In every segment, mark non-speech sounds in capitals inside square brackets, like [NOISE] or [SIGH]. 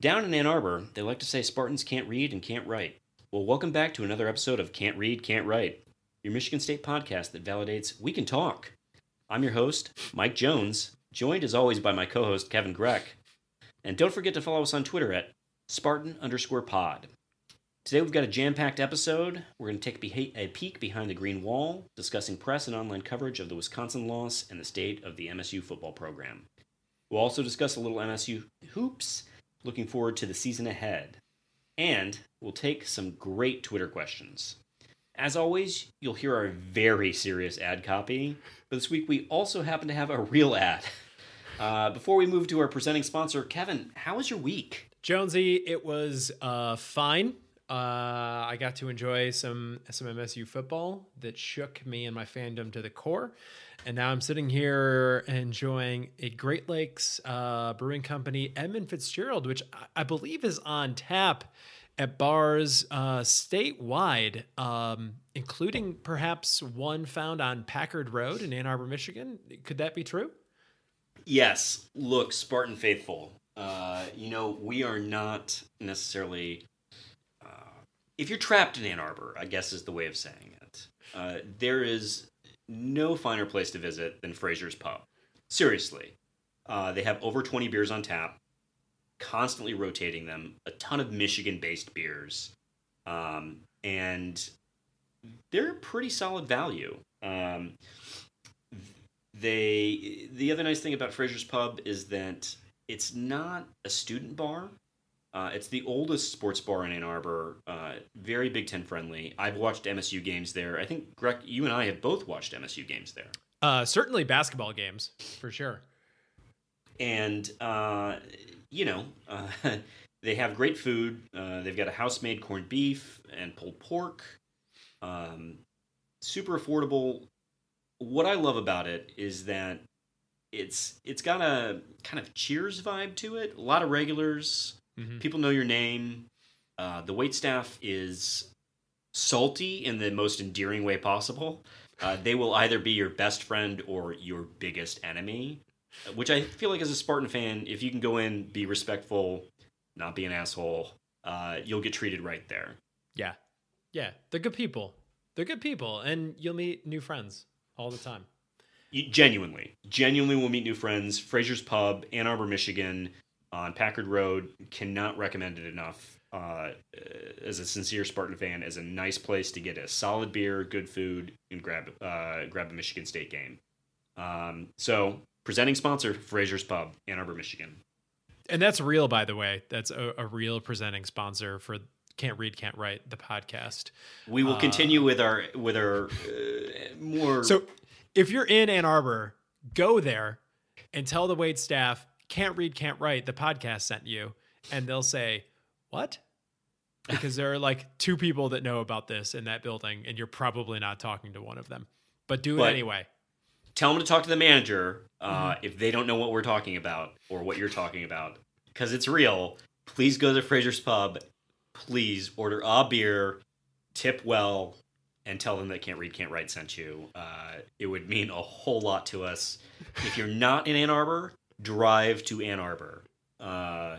Down in Ann Arbor, they like to say Spartans can't read and can't write. Well, welcome back to another episode of Can't Read, Can't Write, your Michigan State podcast that validates we can talk. I'm your host, Mike Jones, joined as always by my co host, Kevin Greck. And don't forget to follow us on Twitter at Spartan underscore pod. Today we've got a jam packed episode. We're going to take a peek behind the green wall, discussing press and online coverage of the Wisconsin loss and the state of the MSU football program. We'll also discuss a little MSU hoops looking forward to the season ahead. And we'll take some great Twitter questions. As always, you'll hear our very serious ad copy, but this week we also happen to have a real ad. Uh, before we move to our presenting sponsor, Kevin, how was your week? Jonesy, it was uh, fine. Uh, I got to enjoy some some MSU football that shook me and my fandom to the core. And now I'm sitting here enjoying a Great Lakes uh, Brewing Company Edmund Fitzgerald, which I believe is on tap at bars uh, statewide, um, including perhaps one found on Packard Road in Ann Arbor, Michigan. Could that be true? Yes. Look, Spartan faithful. Uh, you know, we are not necessarily. Uh, if you're trapped in Ann Arbor, I guess is the way of saying it. Uh, there is no finer place to visit than Fraser's Pub. Seriously. Uh, they have over 20 beers on tap, constantly rotating them, a ton of Michigan based beers. Um, and they're pretty solid value. Um, they the other nice thing about Fraser's Pub is that it's not a student bar. Uh, it's the oldest sports bar in Ann Arbor. Uh, very Big Ten friendly. I've watched MSU games there. I think Greg, you and I have both watched MSU games there. Uh, certainly basketball games for sure. And uh, you know, uh, [LAUGHS] they have great food. Uh, they've got a house-made corned beef and pulled pork. Um, super affordable. What I love about it is that it's it's got a kind of Cheers vibe to it. A lot of regulars Mm-hmm. People know your name. Uh, the wait staff is salty in the most endearing way possible. Uh, they will either be your best friend or your biggest enemy, which I feel like as a Spartan fan, if you can go in, be respectful, not be an asshole, uh, you'll get treated right there. Yeah. Yeah. They're good people. They're good people. And you'll meet new friends all the time. You, genuinely. Genuinely will meet new friends. Fraser's Pub, Ann Arbor, Michigan on Packard Road. Cannot recommend it enough. Uh, as a sincere Spartan fan, as a nice place to get a solid beer, good food, and grab uh, grab a Michigan State game. Um, so, presenting sponsor Fraser's Pub, Ann Arbor, Michigan. And that's real, by the way. That's a, a real presenting sponsor for can't read, can't write the podcast. We will uh, continue with our with our uh, more. So, if you're in Ann Arbor, go there and tell the wait staff can't read, can't write, the podcast sent you. And they'll say, What? Because there are like two people that know about this in that building, and you're probably not talking to one of them. But do it but anyway. Tell them to talk to the manager uh, mm-hmm. if they don't know what we're talking about or what you're talking about. Because it's real. Please go to Fraser's Pub. Please order a beer, tip well, and tell them they can't read, can't write sent you. Uh, it would mean a whole lot to us. If you're not in Ann Arbor, drive to Ann Arbor. Uh,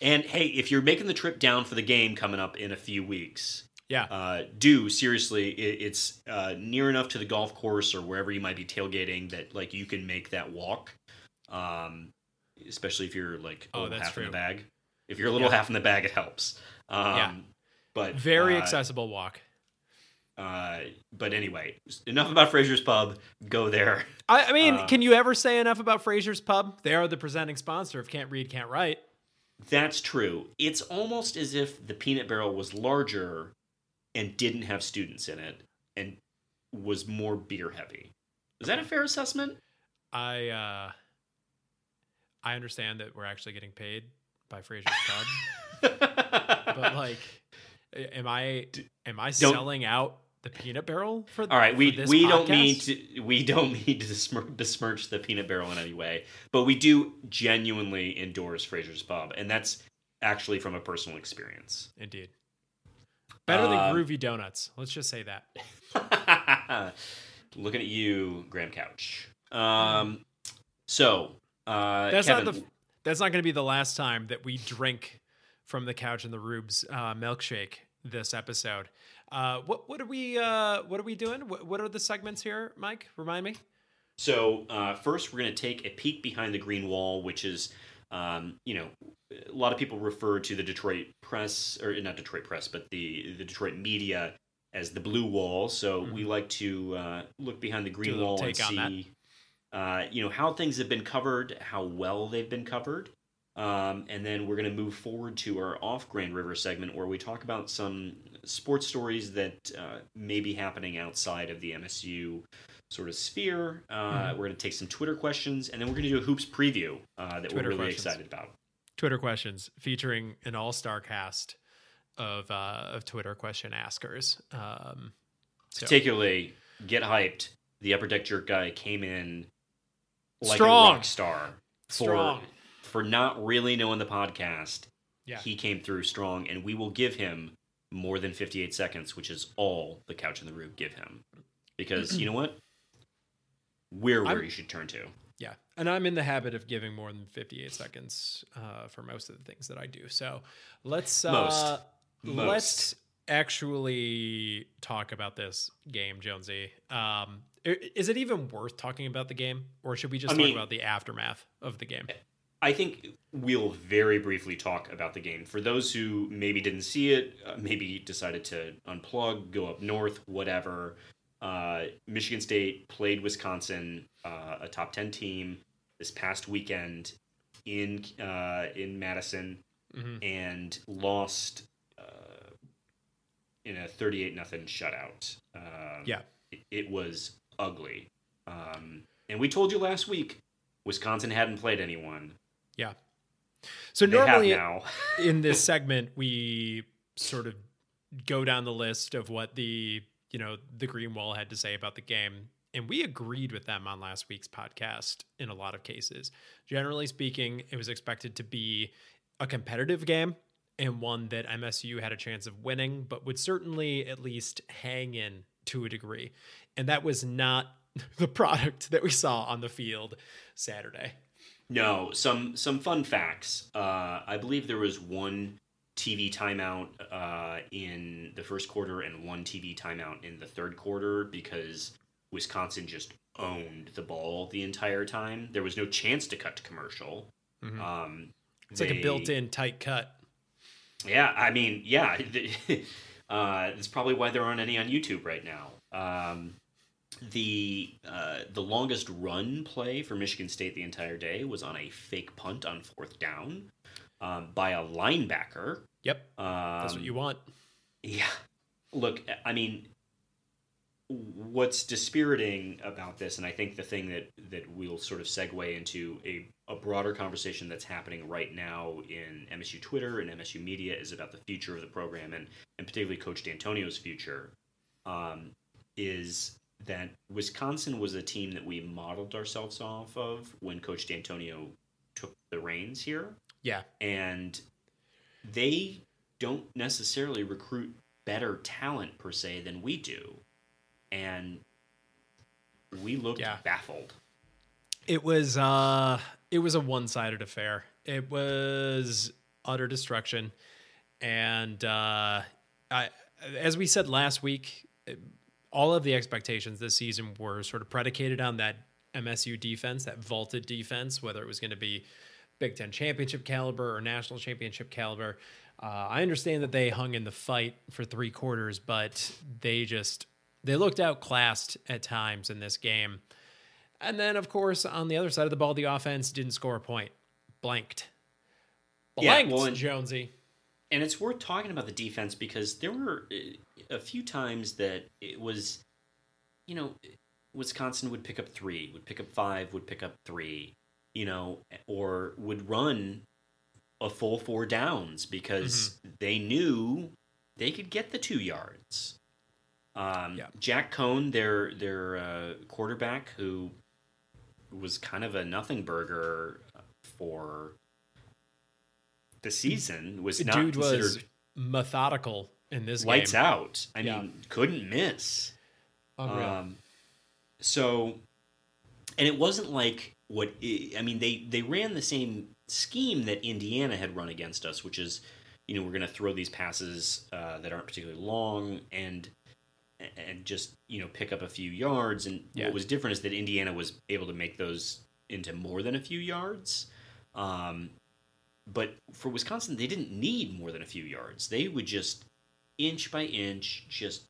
and hey, if you're making the trip down for the game coming up in a few weeks, yeah, uh, do seriously. It, it's uh, near enough to the golf course or wherever you might be tailgating that like you can make that walk. Um, especially if you're like oh, that's half true. in the bag. If you're a little yeah. half in the bag, it helps. Um, yeah. But very uh, accessible walk. Uh, but anyway, enough about Fraser's Pub. Go there. I, I mean, uh, can you ever say enough about Fraser's Pub? They are the presenting sponsor of Can't Read, Can't Write. That's true. It's almost as if the peanut barrel was larger and didn't have students in it and was more beer heavy. Is that a fair assessment? I uh I understand that we're actually getting paid by Fraser's Pub. [LAUGHS] but like am I am I Don't, selling out the peanut barrel for all right we we podcast? don't mean to we don't [LAUGHS] mean to besmirch, besmirch the peanut barrel in any way but we do genuinely endorse fraser's pub and that's actually from a personal experience. Indeed. Better than groovy donuts let's just say that. [LAUGHS] Looking at you graham couch. Um so uh that's Kevin, not the that's not going to be the last time that we drink from the couch and the rubes uh, milkshake this episode. Uh, what what are we uh, what are we doing? What, what are the segments here, Mike? Remind me. So uh, first, we're going to take a peek behind the green wall, which is, um, you know, a lot of people refer to the Detroit press or not Detroit press, but the the Detroit media as the blue wall. So mm-hmm. we like to uh, look behind the green wall and see, uh, you know, how things have been covered, how well they've been covered. Um, and then we're going to move forward to our off Grand River segment where we talk about some sports stories that uh, may be happening outside of the MSU sort of sphere. Uh, mm-hmm. We're going to take some Twitter questions, and then we're going to do a hoops preview uh, that Twitter we're really questions. excited about. Twitter questions featuring an all star cast of uh, of Twitter question askers. Um, so. Particularly, get hyped. The upper deck jerk guy came in like Strong. a rock star for Strong for not really knowing the podcast. Yeah. He came through strong, and we will give him more than 58 seconds, which is all the couch in the room give him. Because you know what? We're where I'm, you should turn to. Yeah. And I'm in the habit of giving more than 58 seconds uh, for most of the things that I do. So let's uh, most. most. let's actually talk about this game, Jonesy. Um, is it even worth talking about the game, or should we just I talk mean, about the aftermath of the game? I think we'll very briefly talk about the game. For those who maybe didn't see it, uh, maybe decided to unplug, go up north, whatever. Uh, Michigan State played Wisconsin, uh, a top ten team, this past weekend in uh, in Madison, mm-hmm. and lost uh, in a thirty-eight nothing shutout. Um, yeah, it, it was ugly. Um, and we told you last week Wisconsin hadn't played anyone. Yeah. So they normally [LAUGHS] in this segment we sort of go down the list of what the you know the green wall had to say about the game. And we agreed with them on last week's podcast in a lot of cases. Generally speaking it was expected to be a competitive game and one that msu had a chance of winning but would certainly at least hang in to a degree. And that was not [LAUGHS] the product that we saw on the field saturday no, some some fun facts. Uh, I believe there was one TV timeout uh, in the first quarter and one TV timeout in the third quarter because Wisconsin just owned the ball the entire time. There was no chance to cut to commercial. Mm-hmm. Um, it's they, like a built-in tight cut. Yeah, I mean, yeah, [LAUGHS] uh, that's probably why there aren't any on YouTube right now. Um, the uh, the longest run play for Michigan State the entire day was on a fake punt on fourth down um, by a linebacker. Yep, um, that's what you want. Yeah, look, I mean, what's dispiriting about this, and I think the thing that that we'll sort of segue into a a broader conversation that's happening right now in MSU Twitter and MSU media is about the future of the program and and particularly Coach Dantonio's future. Um, is that Wisconsin was a team that we modeled ourselves off of when Coach Dantonio took the reins here. Yeah. And they don't necessarily recruit better talent per se than we do. And we looked yeah. baffled. It was uh it was a one-sided affair. It was utter destruction. And uh I as we said last week, all of the expectations this season were sort of predicated on that MSU defense, that vaulted defense, whether it was going to be Big Ten championship caliber or national championship caliber. Uh, I understand that they hung in the fight for three quarters, but they just they looked outclassed at times in this game. And then, of course, on the other side of the ball, the offense didn't score a point, blanked, blanked. Yeah, well, Jonesy. And it's worth talking about the defense because there were a few times that it was, you know, Wisconsin would pick up three, would pick up five, would pick up three, you know, or would run a full four downs because mm-hmm. they knew they could get the two yards. Um, yeah. Jack Coan, their their uh, quarterback, who was kind of a nothing burger for the season, was not Dude considered was methodical in this lights game. out. I yeah. mean, couldn't miss. Um, so, and it wasn't like what I mean. They they ran the same scheme that Indiana had run against us, which is, you know, we're going to throw these passes uh, that aren't particularly long and and just you know pick up a few yards. And Yeah. what was different is that Indiana was able to make those into more than a few yards. Um, but for Wisconsin, they didn't need more than a few yards. They would just inch by inch just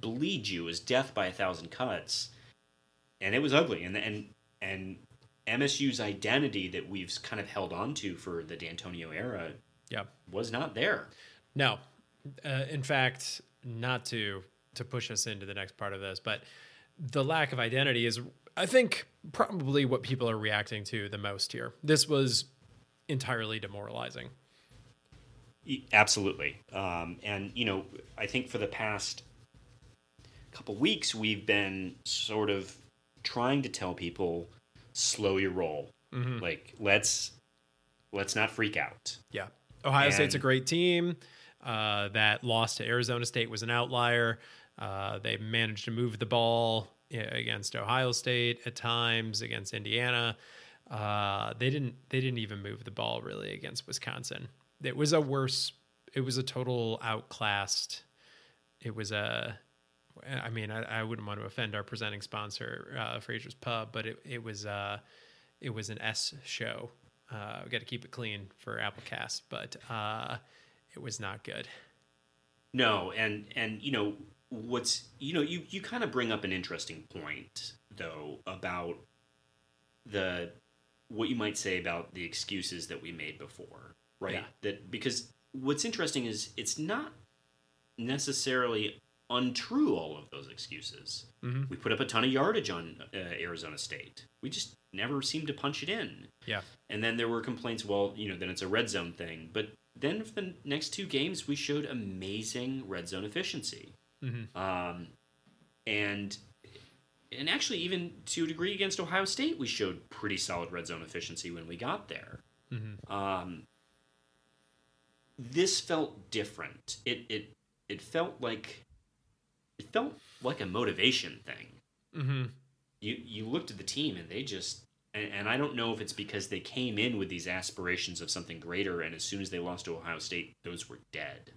bleed you as death by a thousand cuts, and it was ugly. And and and MSU's identity that we've kind of held on to for the Dantonio era Yeah. was not there. No, uh, in fact, not to to push us into the next part of this, but the lack of identity is, I think, probably what people are reacting to the most here. This was entirely demoralizing. Absolutely. Um, and, you know, I think for the past couple weeks, we've been sort of trying to tell people slow your roll. Like, let's let's not freak out. Yeah, Ohio State's a great team. Uh, that loss to Arizona State was an outlier. Uh, they managed to move the ball against Ohio State at times, against Indiana. Uh, they didn't. They didn't even move the ball really against Wisconsin. It was a worse. It was a total outclassed. It was a. I mean, I, I wouldn't want to offend our presenting sponsor, uh, Fraser's Pub, but it it was uh, it was an S show. Uh, we got to keep it clean for Applecast, but uh, it was not good. No, and and you know what's you know you you kind of bring up an interesting point though about the what you might say about the excuses that we made before, right? Yeah. That because what's interesting is it's not necessarily untrue all of those excuses. Mhm. We put up a ton of yardage on uh, Arizona State. We just never seemed to punch it in. Yeah, And then there were complaints, well, you know, then it's a red zone thing. But then for the next two games, we showed amazing red zone efficiency. Mhm. Um, and and actually, even to a degree against Ohio State, we showed pretty solid red zone efficiency when we got there. Mhm. Um, this felt different. It it it felt like it felt like a motivation thing hmm you you looked at the team and they just and, and I don't know if it's because they came in with these aspirations of something greater and as soon as they lost to Ohio State those were dead.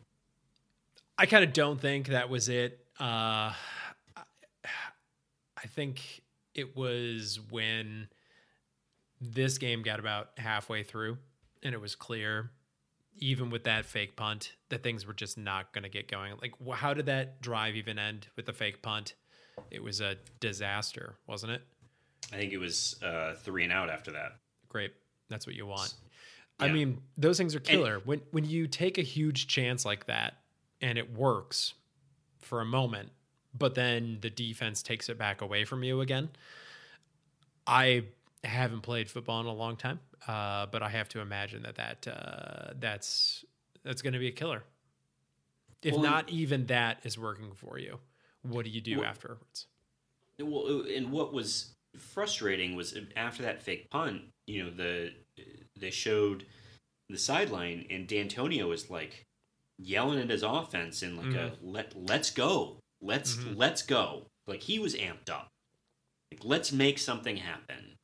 I kind of don't think that was it. Uh, I think it was when this game got about halfway through, and it was clear, even with that fake punt, that things were just not going to get going. Like, how did that drive even end with the fake punt? It was a disaster, wasn't it? I think it was uh, three and out after that. Great. That's what you want. I mean, those things are killer. when when you take a huge chance like that and it works for a moment, but then the defense takes it back away from you again. I haven't played football in a long time, uh, but I have to imagine that that uh, that's that's going to be a killer. If Well, not even that is working for you, what do you do Well- afterwards? Well, and what was frustrating was after that fake punt, you know, the they showed the sideline and Dantonio was like yelling at his offense and like a let let's go. Let's Mhm. let's go. Like he was amped up. Like let's make something happen.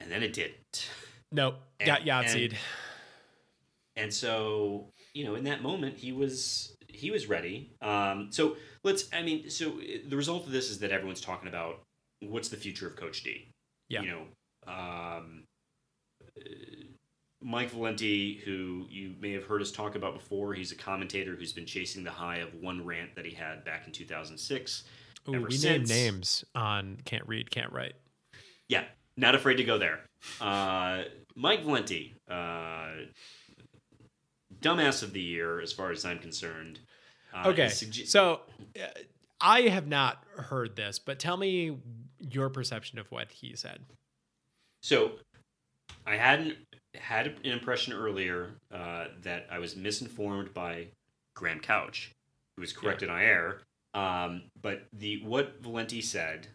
And then it didn't. Nope, got Yahtzeed. And so, you know, in that moment, he was he was ready. Um, so let's. I mean, so the result of this is that everyone's talking about what's the future of Coach D. Yeah. You know, um, uh, Mike Valenti, who you may have heard us talk about before, he's a commentator who's been chasing the high of one rant that he had back in 2006. Ooh, ever we name names on can't read, can't write. Yeah, not afraid to go there. Uh, Mike Valenti, uh, dumbass of the year, as far as I'm concerned. Uh, Okay, is sugge- so uh, I have not heard this, but tell me your perception of what he said. so I hadn't had an impression earlier uh, that I was misinformed by Graham Couch, who was corrected on air. Um, but the what Valenti said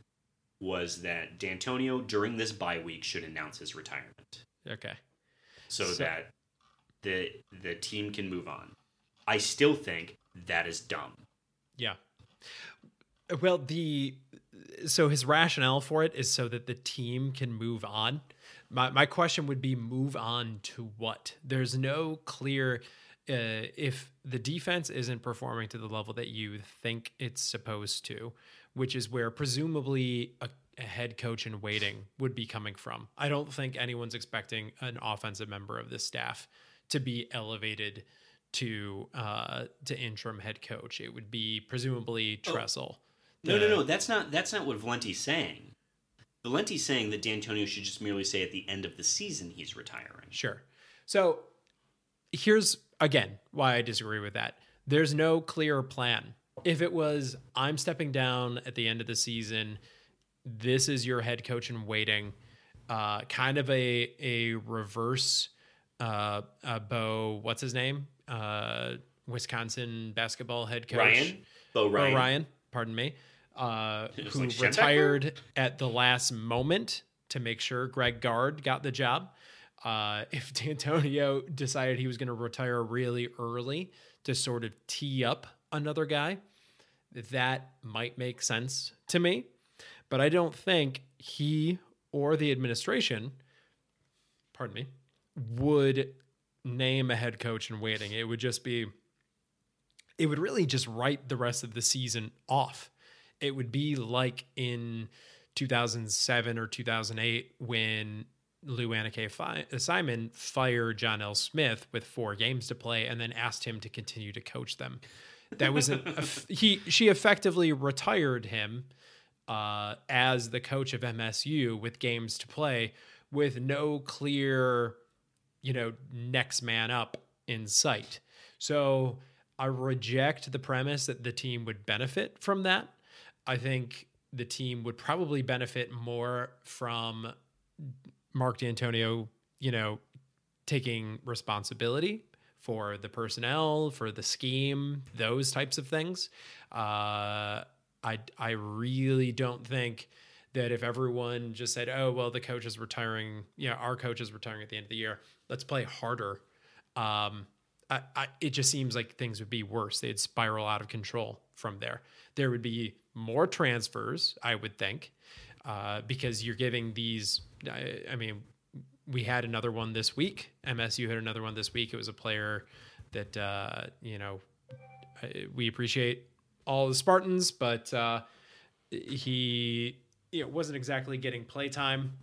was that Dantonio during this bye week should announce his retirement. Okay, so, So- that the the team can move on. I still think that is dumb. yeah. Well, the so his rationale for it is so that the team can move on. My my question would be move on to what? There's no clear uh, if the defense isn't performing to the level that you think it's supposed to, which is where presumably a, a head coach in waiting would be coming from. I don't think anyone's expecting an offensive member of this staff to be elevated to uh, to interim head coach. It would be presumably Tressel. No, no, no. That's not that's not what Valenti's saying. Valenti's saying that Dantonio should just merely say at the end of the season he's retiring. Sure. So here's again why I disagree with that. There's no clear plan. If it was I'm stepping down at the end of the season, this is your head coach in waiting, uh, kind of a a reverse uh, uh Bo, what's his name? Uh, Wisconsin basketball head coach Ryan, Bo Bo Ryan. Ryan, pardon me, uh, who like retired at the last moment to make sure Greg Gard got the job. Uh, [LAUGHS] if Dantonio decided he was going to retire really early to sort of tee up another guy, that might make sense to me. But I don't think he or the administration, pardon me, would name a head coach in waiting. It would just be it would really just write the rest of the season off. It would be like in 2007 or 2008 when Lou Anna K. fi- Simon fired John L. Smith with four games to play and then asked him to continue to coach them. That was [LAUGHS] he she effectively retired him uh, as the coach of MSU with games to play with no clear, you know, next man up in sight. So I reject the premise that the team would benefit from that. I think the team would probably benefit more from Mark Dantonio, you know, taking responsibility for the personnel, for the scheme, those types of things. Uh, I I really don't think that if everyone just said, "Oh, well, the coach is retiring," yeah, our coach is retiring at the end of the year. Let's play harder. Um, I, I, it just seems like things would be worse. They'd spiral out of control from there. There would be more transfers, I would think, uh, because you're giving these. I, I mean, we had another one this week. MSU had another one this week. It was a player that uh, you know we appreciate all the Spartans, but uh, he you know, wasn't exactly getting playtime.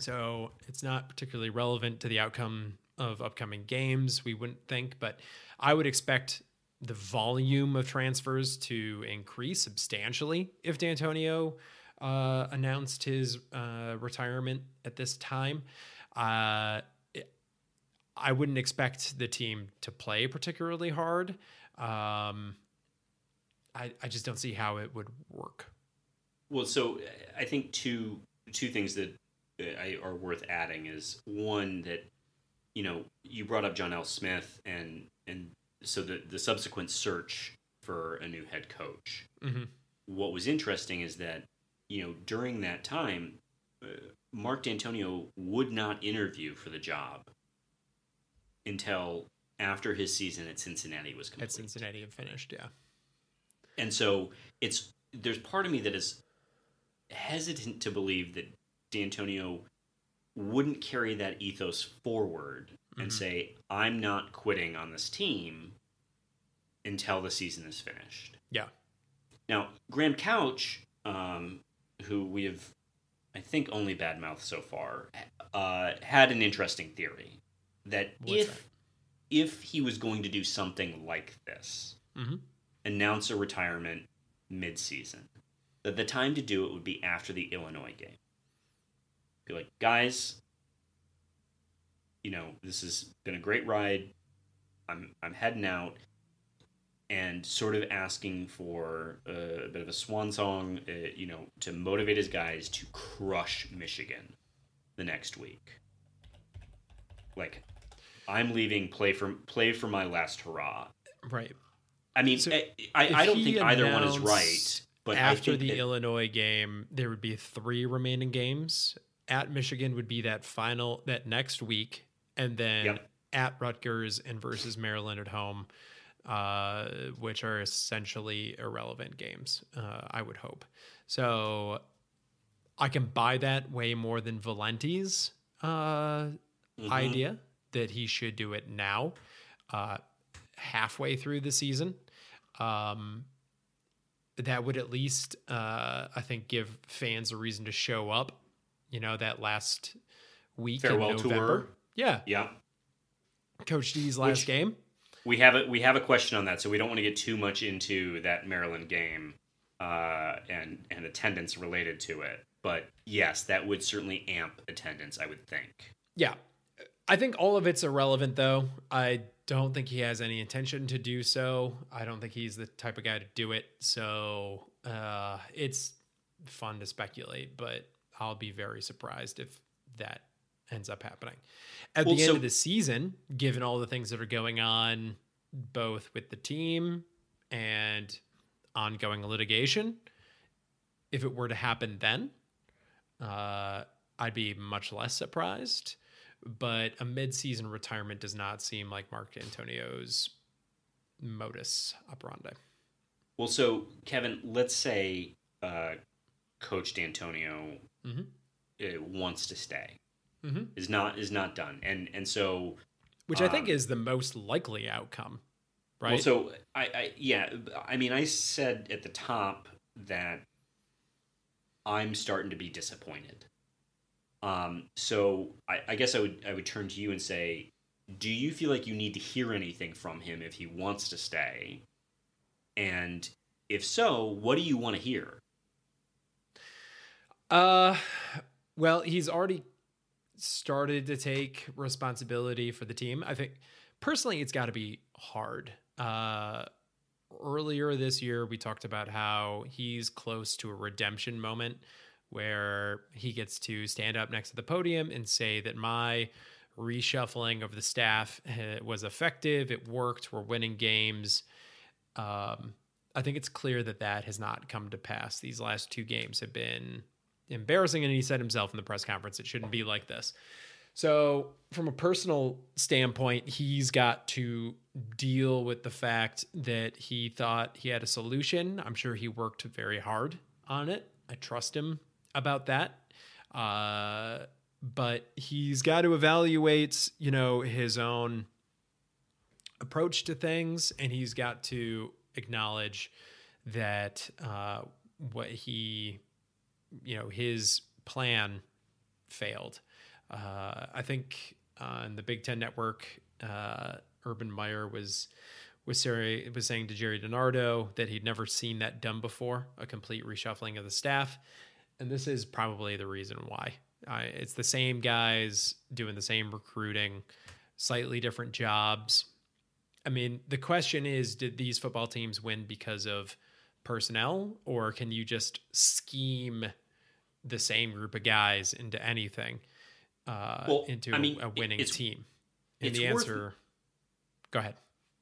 So it's not particularly relevant to the outcome of upcoming games, we wouldn't think. But I would expect the volume of transfers to increase substantially if Dantonio uh, announced his uh, retirement at this time. Uh, I wouldn't expect the team to play particularly hard. Um, I, I just don't see how it would work. Well, so I think two two things that I, are worth adding is one that you know you brought up John L. Smith and and so the the subsequent search for a new head coach. Mhm. What was interesting is that you know during that time, uh, Mark Dantonio would not interview for the job until after his season at Cincinnati was complete. At Cincinnati had finished, yeah. And so it's there's part of me that is hesitant to believe that Dantonio wouldn't carry that ethos forward and Mhm. say, I'm not quitting on this team until the season is finished. Yeah. Now, Graham Couch, um, who we have, I think, only badmouthed so far, uh, had an interesting theory that What's if that? if he was going to do something like this, Mhm. announce a retirement mid-season, that the time to do it would be after the Illinois game. Be like, guys, you know, this has been a great ride. I'm I'm heading out, and sort of asking for a, bit of a swan song, uh, you know, to motivate his guys to crush Michigan the next week. Like, I'm leaving. Play for play for my last hurrah. Right. I mean, So I, I, I don't think either one is right. But After the Illinois game, there would be three remaining games. At Michigan would be that final that next week, and then Yep. at Rutgers and versus Maryland at home, uh, which are essentially irrelevant games. Uh, I would hope. So I can buy that way more than Valenti's uh, Mhm. idea that he should do it now, uh, halfway through the season. Um, that would at least, uh, I think, give fans a reason to show up. You know, that last week Farewell in November. tour. Yeah, Yeah. Coach D's last Which- game. We have a we have a question on that, so we don't want to get too much into that Maryland game uh, and and attendance related to it. But yes, that would certainly amp attendance. I would think. Yeah. I think all of it's irrelevant, though. I don't think he has any intention to do so. I don't think he's the type of guy to do it. So uh, it's fun to speculate, but I'll be very surprised if that ends up happening. At Well, the end so- of the season, given all the things that are going on, both with the team and ongoing litigation, if it were to happen then, uh, I'd be much less surprised. But a mid-season retirement does not seem like Mark Dantonio's modus operandi. Well, so Kevin, let's say uh, Coach Dantonio Mhm. uh, wants to stay, Mhm. is not is not done, and and so Which I think Um, is the most likely outcome, right? Well, so I, I yeah, I mean, I said at the top that I'm starting to be disappointed. Um, so I, I guess I would I would turn to you and say, do you feel like you need to hear anything from him if he wants to stay? And if so, what do you want to hear? Uh, well, he's already started to take responsibility for the team. I think personally, it's got to be hard. Uh, earlier this year, we talked about how he's close to a redemption moment where he gets to stand up next to the podium and say that my reshuffling of the staff eh, was effective. It worked. We're winning games. Um, I think it's clear that that has not come to pass. These last two games have been embarrassing, and he said himself in the press conference it shouldn't be like this. So, from a personal standpoint, he's got to deal with the fact that he thought he had a solution. I'm sure he worked very hard on it. I trust him about that. Uh, but he's got to evaluate, you know, his own approach to things, and he's got to acknowledge that uh, what he, you know, his plan failed. Uh, I think on the Big Ten Network, uh, Urban Meyer was was Jerry, was saying to Jerry DiNardo that he'd never seen that done before, a complete reshuffling of the staff, and this is probably the reason why. It's the same guys doing the same recruiting, slightly different jobs. I mean, the question is did these football teams win because of personnel, or can you just scheme the same group of guys into anything, uh, Well, into I mean, a winning it's- team? And the worth- answer, go ahead.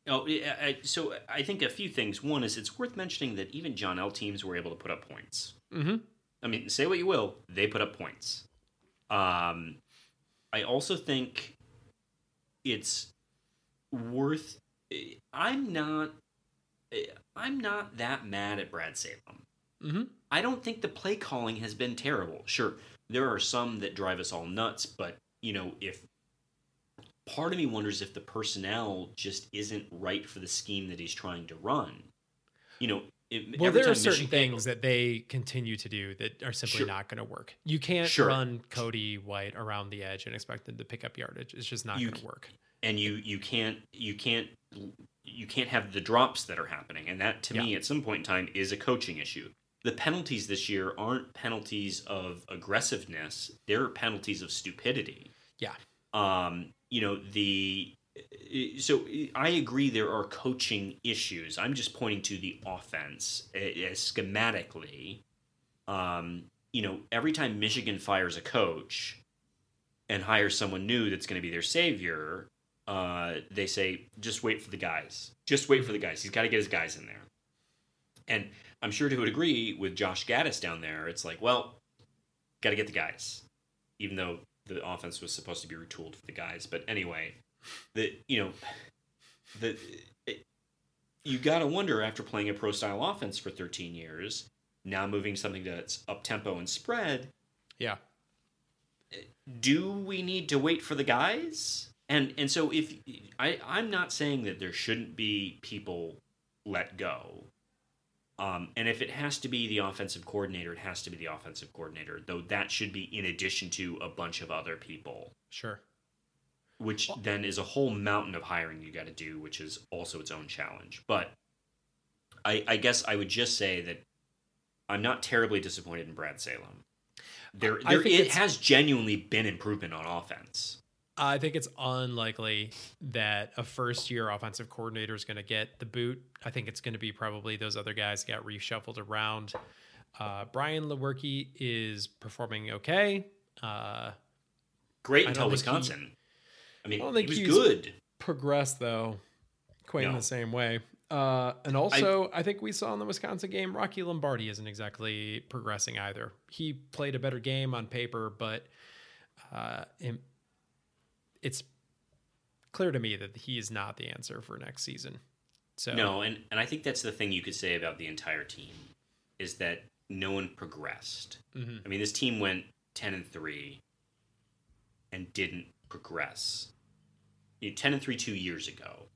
Oh, I, so I think a few things. One is it's worth mentioning that even John L teams were able to put up points. Mm-hmm. I mean, say what you will, they put up points. Um, I also think it's worth. I'm not. I'm not that mad at Brad Salem. Mm-hmm. I don't think the play calling has been terrible. Sure, there are some that drive us all nuts, but you know, if part of me wonders if the personnel just isn't right for the scheme that he's trying to run. You know, it, Well, there are certain Michigan- things that they continue to do that are simply Sure. not going to work. You can't Sure. run Cody White around the edge and expect him to pick up yardage. It's just not going to work. and you you can't you can't you can't have the drops that are happening and that to me at some point in time is a coaching issue the penalties this year aren't penalties of aggressiveness they're penalties of stupidity. Yeah. um you know the so i agree there are coaching issues. I'm just pointing to the offense uh, uh, schematically. Um you know every time michigan fires a coach and hires someone new that's going to be their savior uh, they say just wait for the guys. Just wait for the guys. He's got to get his guys in there. And i'm sure to a degree with josh gattis down there it's like well got to get the guys even though the offense was supposed to be retooled for the guys but anyway the you know the it, you got to wonder after playing a pro style offense for 13 years now moving something that's up tempo and spread Yeah. Do we need to wait for the guys? And and so if I I'm not saying that there shouldn't be people let go. Um, and if it has to be the offensive coordinator, it has to be the offensive coordinator. Though that should be in addition to a bunch of other people, Sure. which Well- then is a whole mountain of hiring you got to do, which is also its own challenge. But I, I guess I would just say that I'm not terribly disappointed in Brad Salem. There, there it has genuinely been improvement on offense. I think it's unlikely that a first year offensive coordinator is going to get the boot. I think it's going to be probably those other guys got reshuffled around. Uh, Brian Lewerke is performing okay. Uh, Great until don't he- Wisconsin. I mean, I don't he think was he's- good. progressed though, quite in the same way. Uh, and also, I, think we saw in the Wisconsin game, Rocky Lombardi isn't exactly progressing either. He played a better game on paper, but uh, it's clear to me that he is not the answer for next season. So No, and, and I think that's the thing you could say about the entire team is that no one progressed. mhm. I mean, this team went ten and three and didn't progress. You know, ten and three two years ago,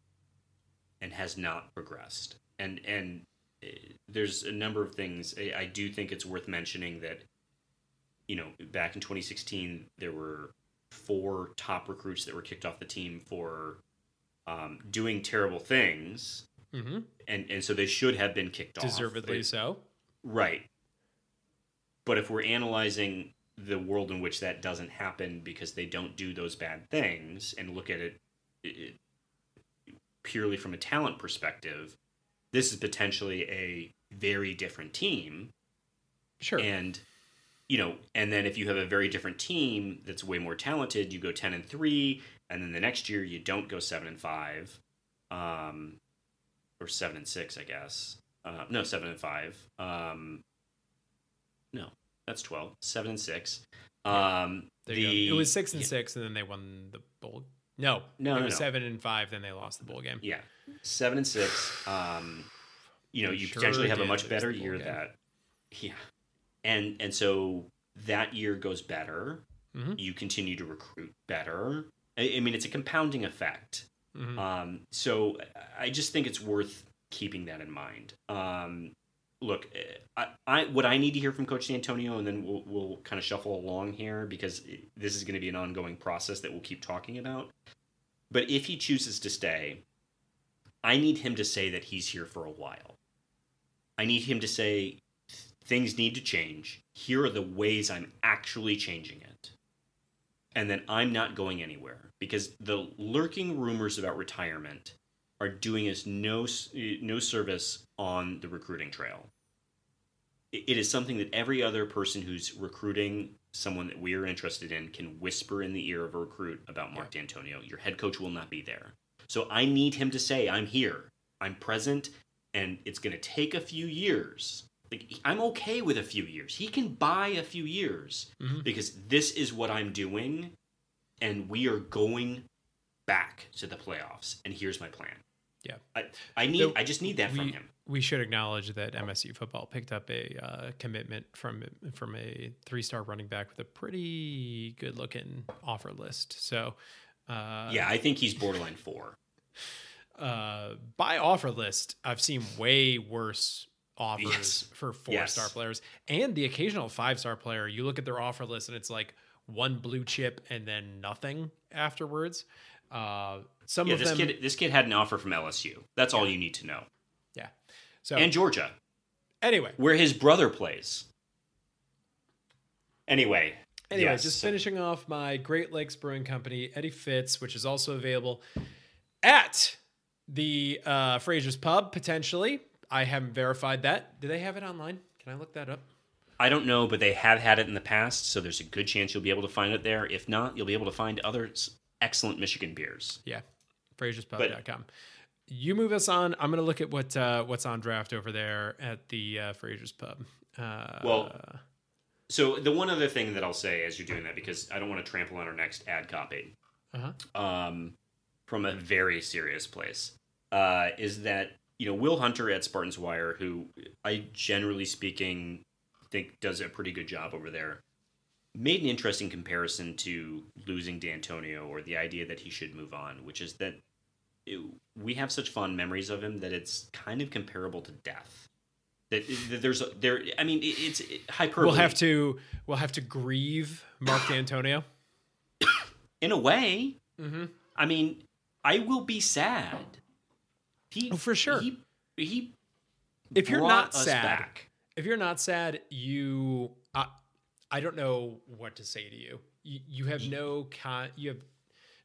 and has not progressed. And and uh, there's a number of things. I, I do think it's worth mentioning that, you know, back in 2016 there were four top recruits that were kicked off the team for um, doing terrible things, Mhm. and and so they should have been kicked off. deservedly so. Right. But if we're analyzing the world in which that doesn't happen because they don't do those bad things and look at it, it purely from a talent perspective, this is potentially a very different team. Sure. And you know, and then if you have a very different team that's way more talented, you go ten and three, and then the next year you don't go seven and five, um, or seven and six, I guess. Uh, no, seven and five. Um, no, that's twelve. Seven and six. Um, the. It was six and yeah, six, and then they won the bowl. No, No, it no, was no. seven and five. Then they lost the bowl game. Yeah, seven and six. Um, you know, you sure potentially have a much better year game. that, yeah, and and so that year goes better. Mhm. You continue to recruit better. I, I mean, it's a compounding effect. Mhm. Um, so I just think it's worth keeping that in mind. Um, look, I, I what I need to hear from Coach Dantonio, and then we'll we'll kind of shuffle along here because this is going to be an ongoing process that we'll keep talking about. But if he chooses to stay, I need him to say that he's here for a while. I need him to say things need to change. Here are the ways I'm actually changing it. And then I'm not going anywhere because the lurking rumors about retirement are doing us no no service on the recruiting trail. It is something that every other person who's recruiting someone that we are interested in can whisper in the ear of a recruit about Mark Dantonio. Your head coach will not be there. So I need him to say, I'm here, I'm present, and it's going to take a few years. Like, I'm okay with a few years. He can buy a few years Mhm. because this is what I'm doing, and we are going back to the playoffs. And here's my plan. Yeah. I, I need. So I just need that from we- him. we should acknowledge that MSU football picked up a uh, commitment from from a three star running back with a pretty good looking offer list. So, uh, yeah, I think he's borderline four. uh, by offer list, I've seen way worse offers Yes. for four Yes. star players and the occasional five star player. You look at their offer list and it's like one blue chip and then nothing afterwards. Uh, some Yeah, of this them, kid. This kid had an offer from LSU. That's all you need to know. yeah. So And Georgia, anyway, where his brother plays. Anyway. Anyway, yes, just finishing off my Great Lakes Brewing Company, Eddie Fitz, which is also available at the uh, Fraser's Pub potentially. I haven't verified that. Do they have it online? Can I look that up? I don't know, but they have had it in the past, so there's a good chance you'll be able to find it there. If not, you'll be able to find other excellent Michigan beers. Yeah, Fraser'sPub.com. You move us on. I'm going to look at what uh, what's on draft over there at the uh, Fraser's Pub. Uh, Well, So the one other thing that I'll say as you're doing that, because I don't want to trample on our next ad copy, uh-huh. um, from a very serious place, uh, is that you know Will Hunter at Spartans Wire, who I generally speaking think does a pretty good job over there, made an interesting comparison to losing Dantonio or the idea that he should move on, which is that it, we have such fond memories of him that it's kind of comparable to death. That, that there's a, there. I mean, it, it's it, hyperbole. We'll have to we'll have to grieve Mark [COUGHS] Dantonio. in a way. Mm-hmm. I mean, I will be sad. He Oh, for sure. He he. If you're not us sad, back. if you're not sad, you I, I don't know what to say to you. You, you have no con, you have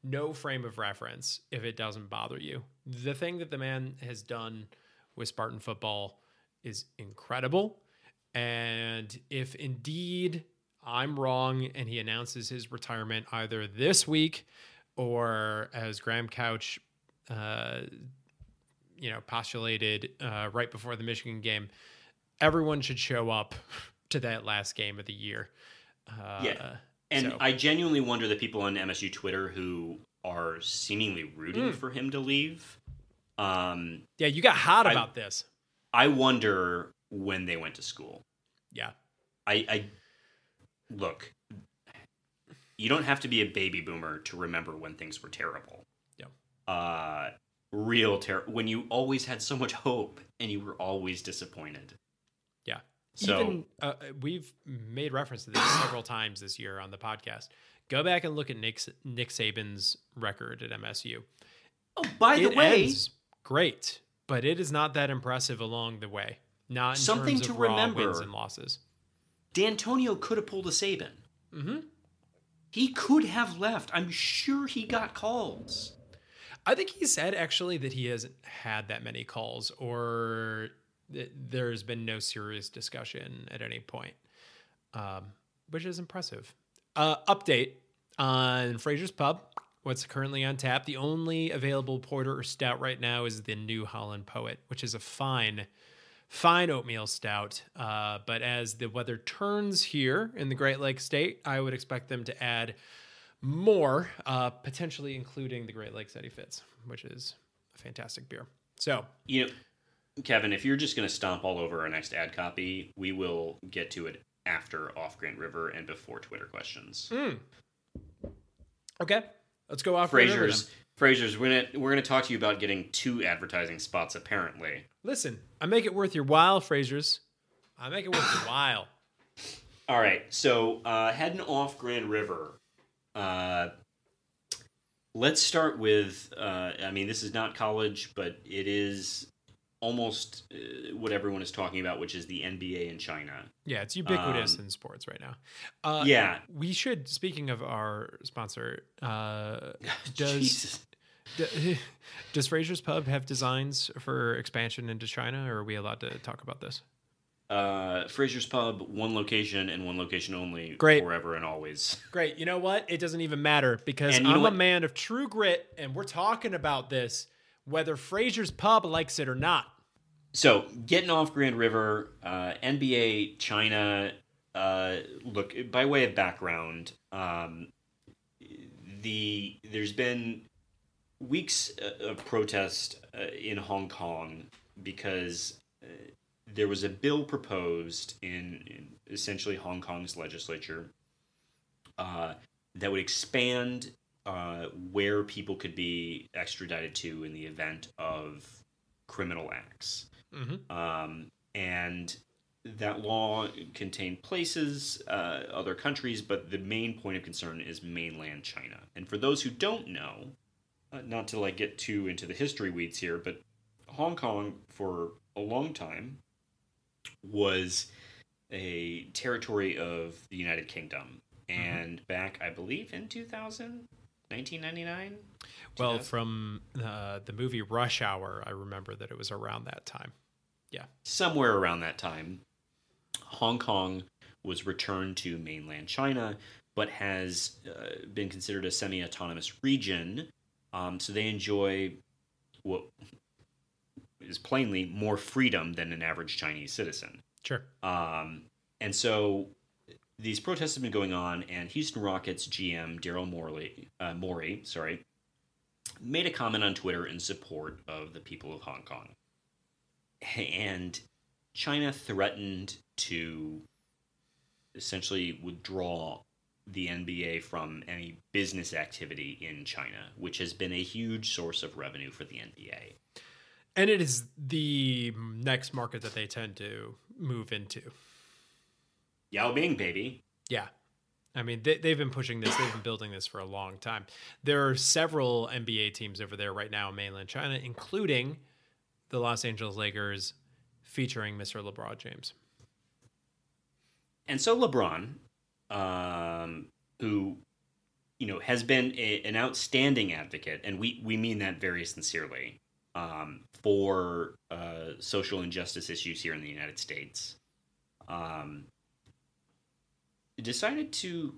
no frame of reference if it doesn't bother you. The thing that the man has done with Spartan football is incredible. And if indeed I'm wrong and he announces his retirement either this week or as Graham Couch uh, you know, postulated uh, right before the Michigan game, everyone should show up [LAUGHS] to that last game of the year. Uh, Yeah. And so- I genuinely wonder the people on MSU Twitter who are seemingly rooting Mm. for him to leave. Um, yeah, you got hot I- about this. I wonder when they went to school. Yeah. I, I look. You don't have to be a baby boomer to remember when things were terrible. Yeah. Uh, real terror when you always had so much hope and you were always disappointed. Yeah. So Even uh, we've made reference to this [COUGHS] several times this year on the podcast. Go back and look at Nick Nick Saban's record at MSU. oh, by the it way, ends great, but it is not that impressive along the way. Not in Something terms to raw remember. wins and losses. Dantonio could have pulled a Saban. hmm He could have left. I'm sure he got calls. I think he said actually that he hasn't had that many calls or that there's been no serious discussion at any point, um, which is impressive. Uh, update on Fraser's Pub. What's currently on tap? The only available porter or stout right now is the New Holland Poet, which is a fine, fine oatmeal stout. Uh, but as the weather turns here in the Great Lakes State, I would expect them to add more, uh, potentially including the Great Lakes Eddie Fitz, which is a fantastic beer. So, You know, Kevin, if you're just going to stomp all over our next ad copy, we will get to it after Off Grand River and before Twitter questions. mm. okay, let's go off. Frasers, Frasers, we're gonna we're gonna talk to you about getting two advertising spots. Apparently, Listen, I make it worth your while, Frasers. I make it worth your while. all right. So uh, heading off Grand River, uh, let's start with. Uh, I mean, this is not college, but it is almost uh, what everyone is talking about, which is the NBA in China. Yeah, it's ubiquitous Um, in sports right now. Uh, yeah. we should. Speaking of our sponsor, uh, [LAUGHS] does d- [LAUGHS] does Fraser's Pub have designs for expansion into China, or are we allowed to talk about this? Uh, Fraser's Pub, one location and one location only, Great. forever and always. Great. You know what? It doesn't even matter because And you know I'm a what? man of true grit, and we're talking about this whether Fraser's Pub likes it or not. So, getting off Grand River, uh, NBA China. Uh, look, by way of background, um, the there's been weeks uh, of protest uh, in Hong Kong because uh, there was a bill proposed in, in essentially Hong Kong's legislature uh, that would expand uh, where people could be extradited to in the event of criminal acts. Mm-hmm. Um, and that law contained places, uh, other countries, but the main point of concern is mainland China. And for those who don't know, uh, not to like get too into the history weeds here, but Hong Kong for a long time was a territory of the United Kingdom. And back, I believe, in 2000, 1999? Well, 2000? from uh, the movie Rush Hour, I remember that it was around that time. Yeah. Somewhere around that time, Hong Kong was returned to mainland China, but has uh, been considered a semi autonomous region. Um, so they enjoy what is plainly more freedom than an average Chinese citizen. Sure. Um, and so these protests have been going on, and Houston Rockets GM Daryl Morley, uh, Morey, sorry, made a comment on Twitter in support of the people of Hong Kong. And China threatened to essentially withdraw the NBA from any business activity in China, which has been a huge source of revenue for the NBA. And it is the next market that they tend to move into. Yao Ming, baby. Yeah. I mean, they, they've been pushing this, they've been building this for a long time. There are several NBA teams over there right now in mainland China, including the Los Angeles Lakers featuring Mr. LeBron James. And so LeBron, um, who you know has been a, an outstanding advocate, and we we mean that very sincerely um, for uh, social injustice issues here in the United States, um, decided to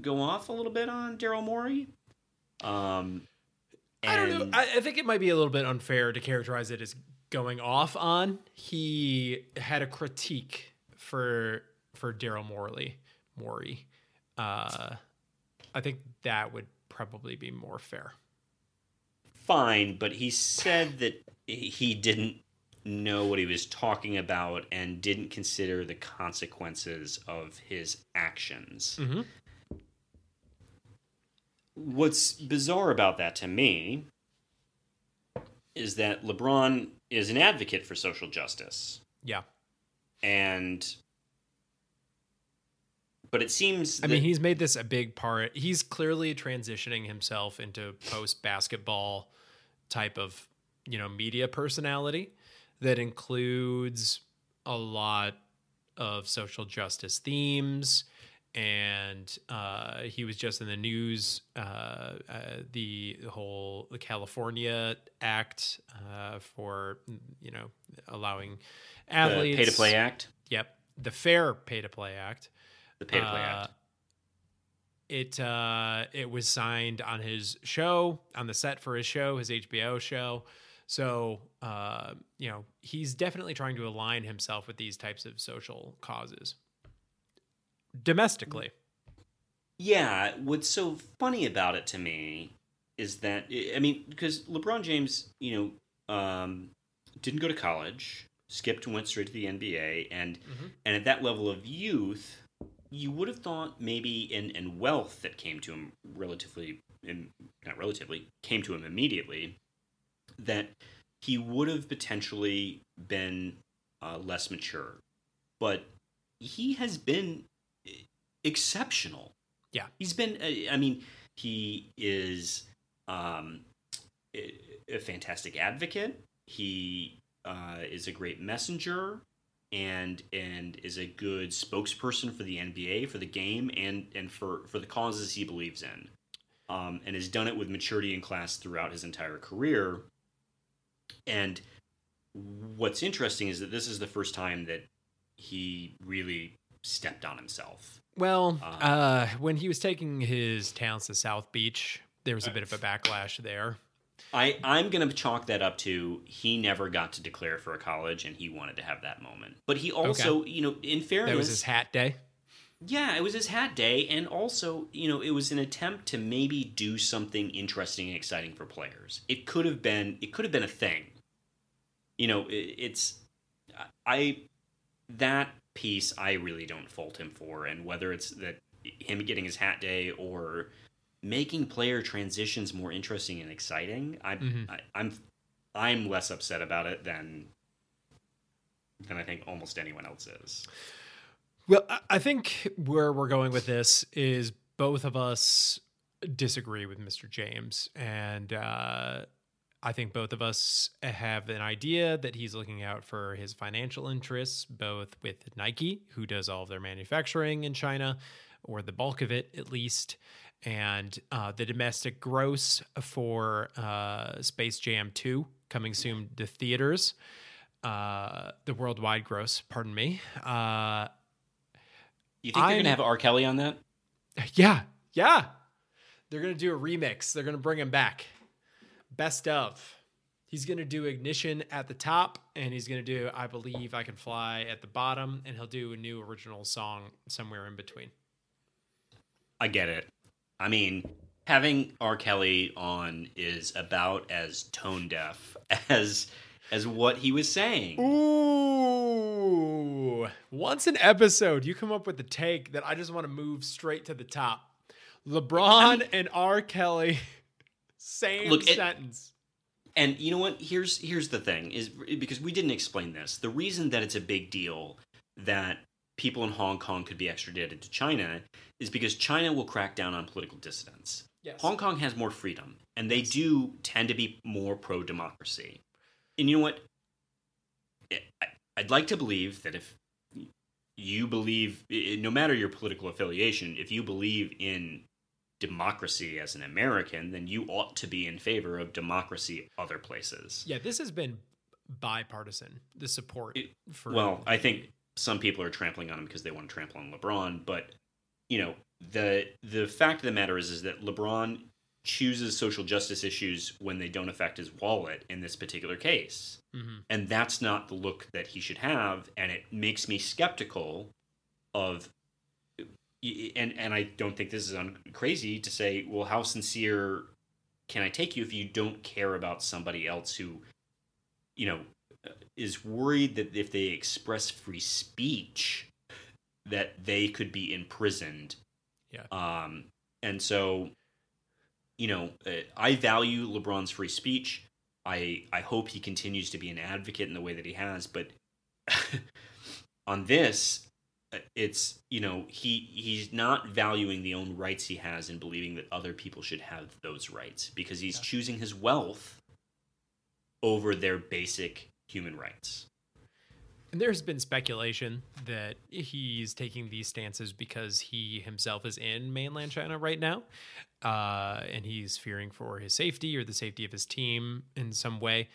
go off a little bit on Daryl Morey. Um, I don't know. I, I think it might be a little bit unfair to characterize it as going off on. He had a critique for for Daryl Morley, Morey. Uh, I think that would probably be more fair. Fine, but he said that he didn't know what he was talking about and didn't consider the consequences of his actions. Mm-hmm. What's bizarre about that to me is that LeBron is an advocate for social justice. Yeah. And but it seems I mean, he's made this a big part. He's clearly transitioning himself into post basketball type of, you know, media personality that includes a lot of social justice themes and uh, he was just in the news. Uh, uh, the whole the California Act uh, for you know allowing athletes the pay to play act. Yep, the Fair Pay to Play Act. The pay to play Uh, act. It uh, it was signed on his show on the set for his show, his HBO show. So uh, you know he's definitely trying to align himself with these types of social causes domestically. Yeah, what's so funny about it to me is that I mean, because LeBron James, you know, um, didn't go to college, skipped, went straight to the NBA, and Mhm. and at that level of youth, you would have thought maybe in and wealth that came to him relatively, in, not relatively, came to him immediately, that he would have potentially been uh, less mature, but he has been exceptional. Yeah. He's been, uh, I mean, he is um, a a fantastic advocate. He uh, is a great messenger and and is a good spokesperson for the NBA, for the game, and and for for the causes he believes in, um, and has done it with maturity and class throughout his entire career. And what's interesting is that this is the first time that he really stepped on himself. Well, Uh, uh, when he was taking his talents to South Beach, there was a bit of a backlash there. I, I'm going to chalk that up to he never got to declare for a college and he wanted to have that moment. But he also, you know, in fairness, That was his hat day. yeah, it was his hat day. And also, you know, it was an attempt to maybe do something interesting and exciting for players. It could have been, it could have been a thing. You know, it, it's, I, that piece I really don't fault him for. And whether it's that him getting his hat day or making player transitions more interesting and exciting, I, Mhm. I I'm I'm less upset about it than than I think almost anyone else is. Well, I- I think where we're going with this is both of us disagree with Mr. James. And uh, I think both of us have an idea that he's looking out for his financial interests, both with Nike, who does all of their manufacturing in China, or the bulk of it at least, and uh, the domestic gross for uh, Space Jam 2 coming soon to theaters. Uh, the worldwide gross, pardon me. Uh, You think they're gonna have R. Kelly on that? yeah, yeah. They're gonna do a remix. They're gonna bring him back. Best of. He's gonna do ignition at the top, and he's gonna do I believe I can fly at the bottom, and he'll do a new original song somewhere in between. I get it. I mean, having R. Kelly on is about as tone deaf [LAUGHS] as as what he was saying. Ooh. Once an episode, you come up with a take that I just want to move straight to the top. LeBron and R. Kelly, [LAUGHS] same Look, it- sentence. And you know what? Here's here's the thing: is because we didn't explain this. The reason that it's a big deal that people in Hong Kong could be extradited to China is because China will crack down on political dissidents. yes. Hong Kong has more freedom, and they do tend to be more pro democracy. And you know what? I'd like to believe that if you believe, no matter your political affiliation, if you believe in democracy as an American, then you ought to be in favor of democracy other places. Yeah, this has been bipartisan, the support It- for. Well, I think some people are trampling on him because they want to trample on LeBron, but you know the the fact of the matter is is that LeBron chooses social justice issues when they don't affect his wallet in this particular case, Mhm. and that's not the look that he should have, and it makes me skeptical of. And and I don't think this is un- crazy to say, well, how sincere can I take you if you don't care about somebody else who, you know, is worried that if they express free speech, that they could be imprisoned. Yeah. Um, and so, you know, uh, I value LeBron's free speech. I I hope he continues to be an advocate in the way that he has, but [LAUGHS] on this, uh, it's you know he he's not valuing the own rights he has and believing that other people should have those rights because he's Yeah. choosing his wealth over their basic human rights. And there's been speculation that he's taking these stances because he himself is in mainland China right now, uh, and he's fearing for his safety or the safety of his team in some way.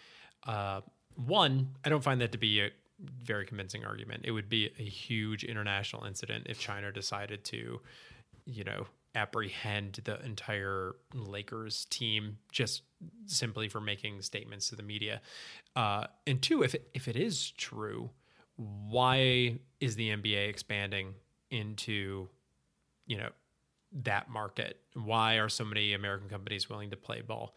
Uh, one, I don't find that to be a very convincing argument. It would be a huge international incident if China decided to, you know, apprehend the entire Lakers team just simply for making statements to the media. Uh, and two, if it, if it is true, why is the NBA expanding into, you know, that market? Why are so many American companies willing to play ball?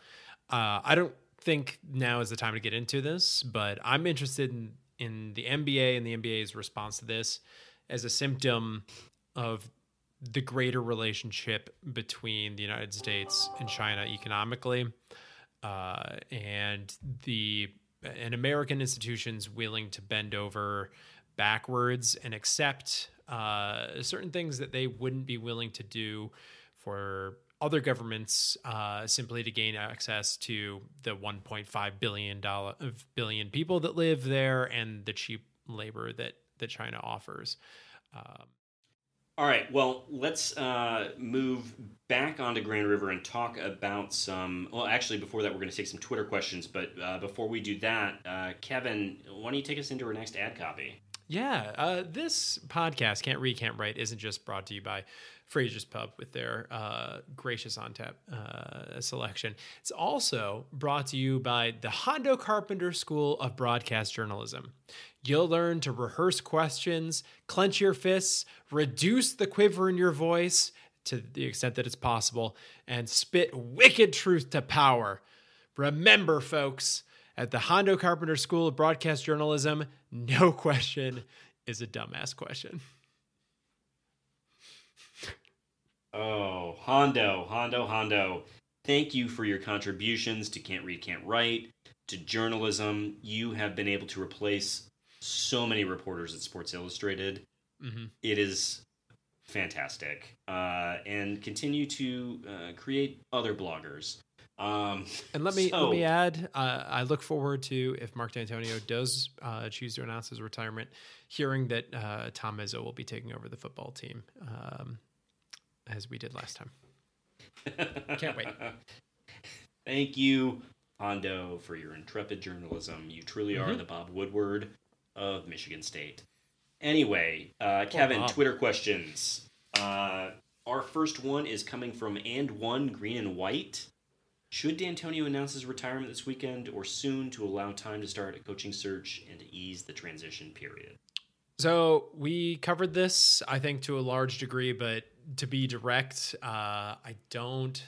Uh, I don't think now is the time to get into this, but I'm interested in, in the NBA and the NBA's response to this as a symptom of the greater relationship between the United States and China economically, uh, and the and American institutions willing to bend over backwards and accept uh, certain things that they wouldn't be willing to do for other governments uh, simply to gain access to the 1.5 billion dollar billion people that live there and the cheap labor that that China offers. Um, All right, well, let's uh, move back onto Grand River and talk about some. Well, actually, before that, we're going to take some Twitter questions. But uh, before we do that, uh, Kevin, why don't you take us into our next ad copy? Yeah, uh, this podcast, Can't Read, Can't Write, isn't just brought to you by Fraser's Pub with their uh, gracious on tap uh, selection. It's also brought to you by the Hondo Carpenter School of Broadcast Journalism. You'll learn to rehearse questions, clench your fists, reduce the quiver in your voice to the extent that it's possible, and spit wicked truth to power. Remember, folks, at the Hondo Carpenter School of Broadcast Journalism, no [LAUGHS] question is a dumbass question. Oh, Hondo, Hondo, Hondo. Thank you for your contributions to Can't Read, Can't Write, to journalism. You have been able to replace so many reporters at Sports Illustrated. Mm-hmm. It is fantastic. Uh, and continue to uh, create other bloggers. Um, And let me [LAUGHS] So- let me add, uh, I look forward to if Mark Dantonio does uh, choose to announce his retirement, hearing that uh, Tom Izzo will be taking over the football team, um, as we did last time. [LAUGHS] Can't wait. Thank you, Hondo, for your intrepid journalism. You truly are Mhm. the Bob Woodward of Michigan State. Anyway, uh, Kevin. Twitter questions. Uh, our first one is coming from and one green and white. Should Dantonio announce his retirement this weekend or soon to allow time to start a coaching search and to ease the transition period? So we covered this, I think, to a large degree, but to be direct, uh, I don't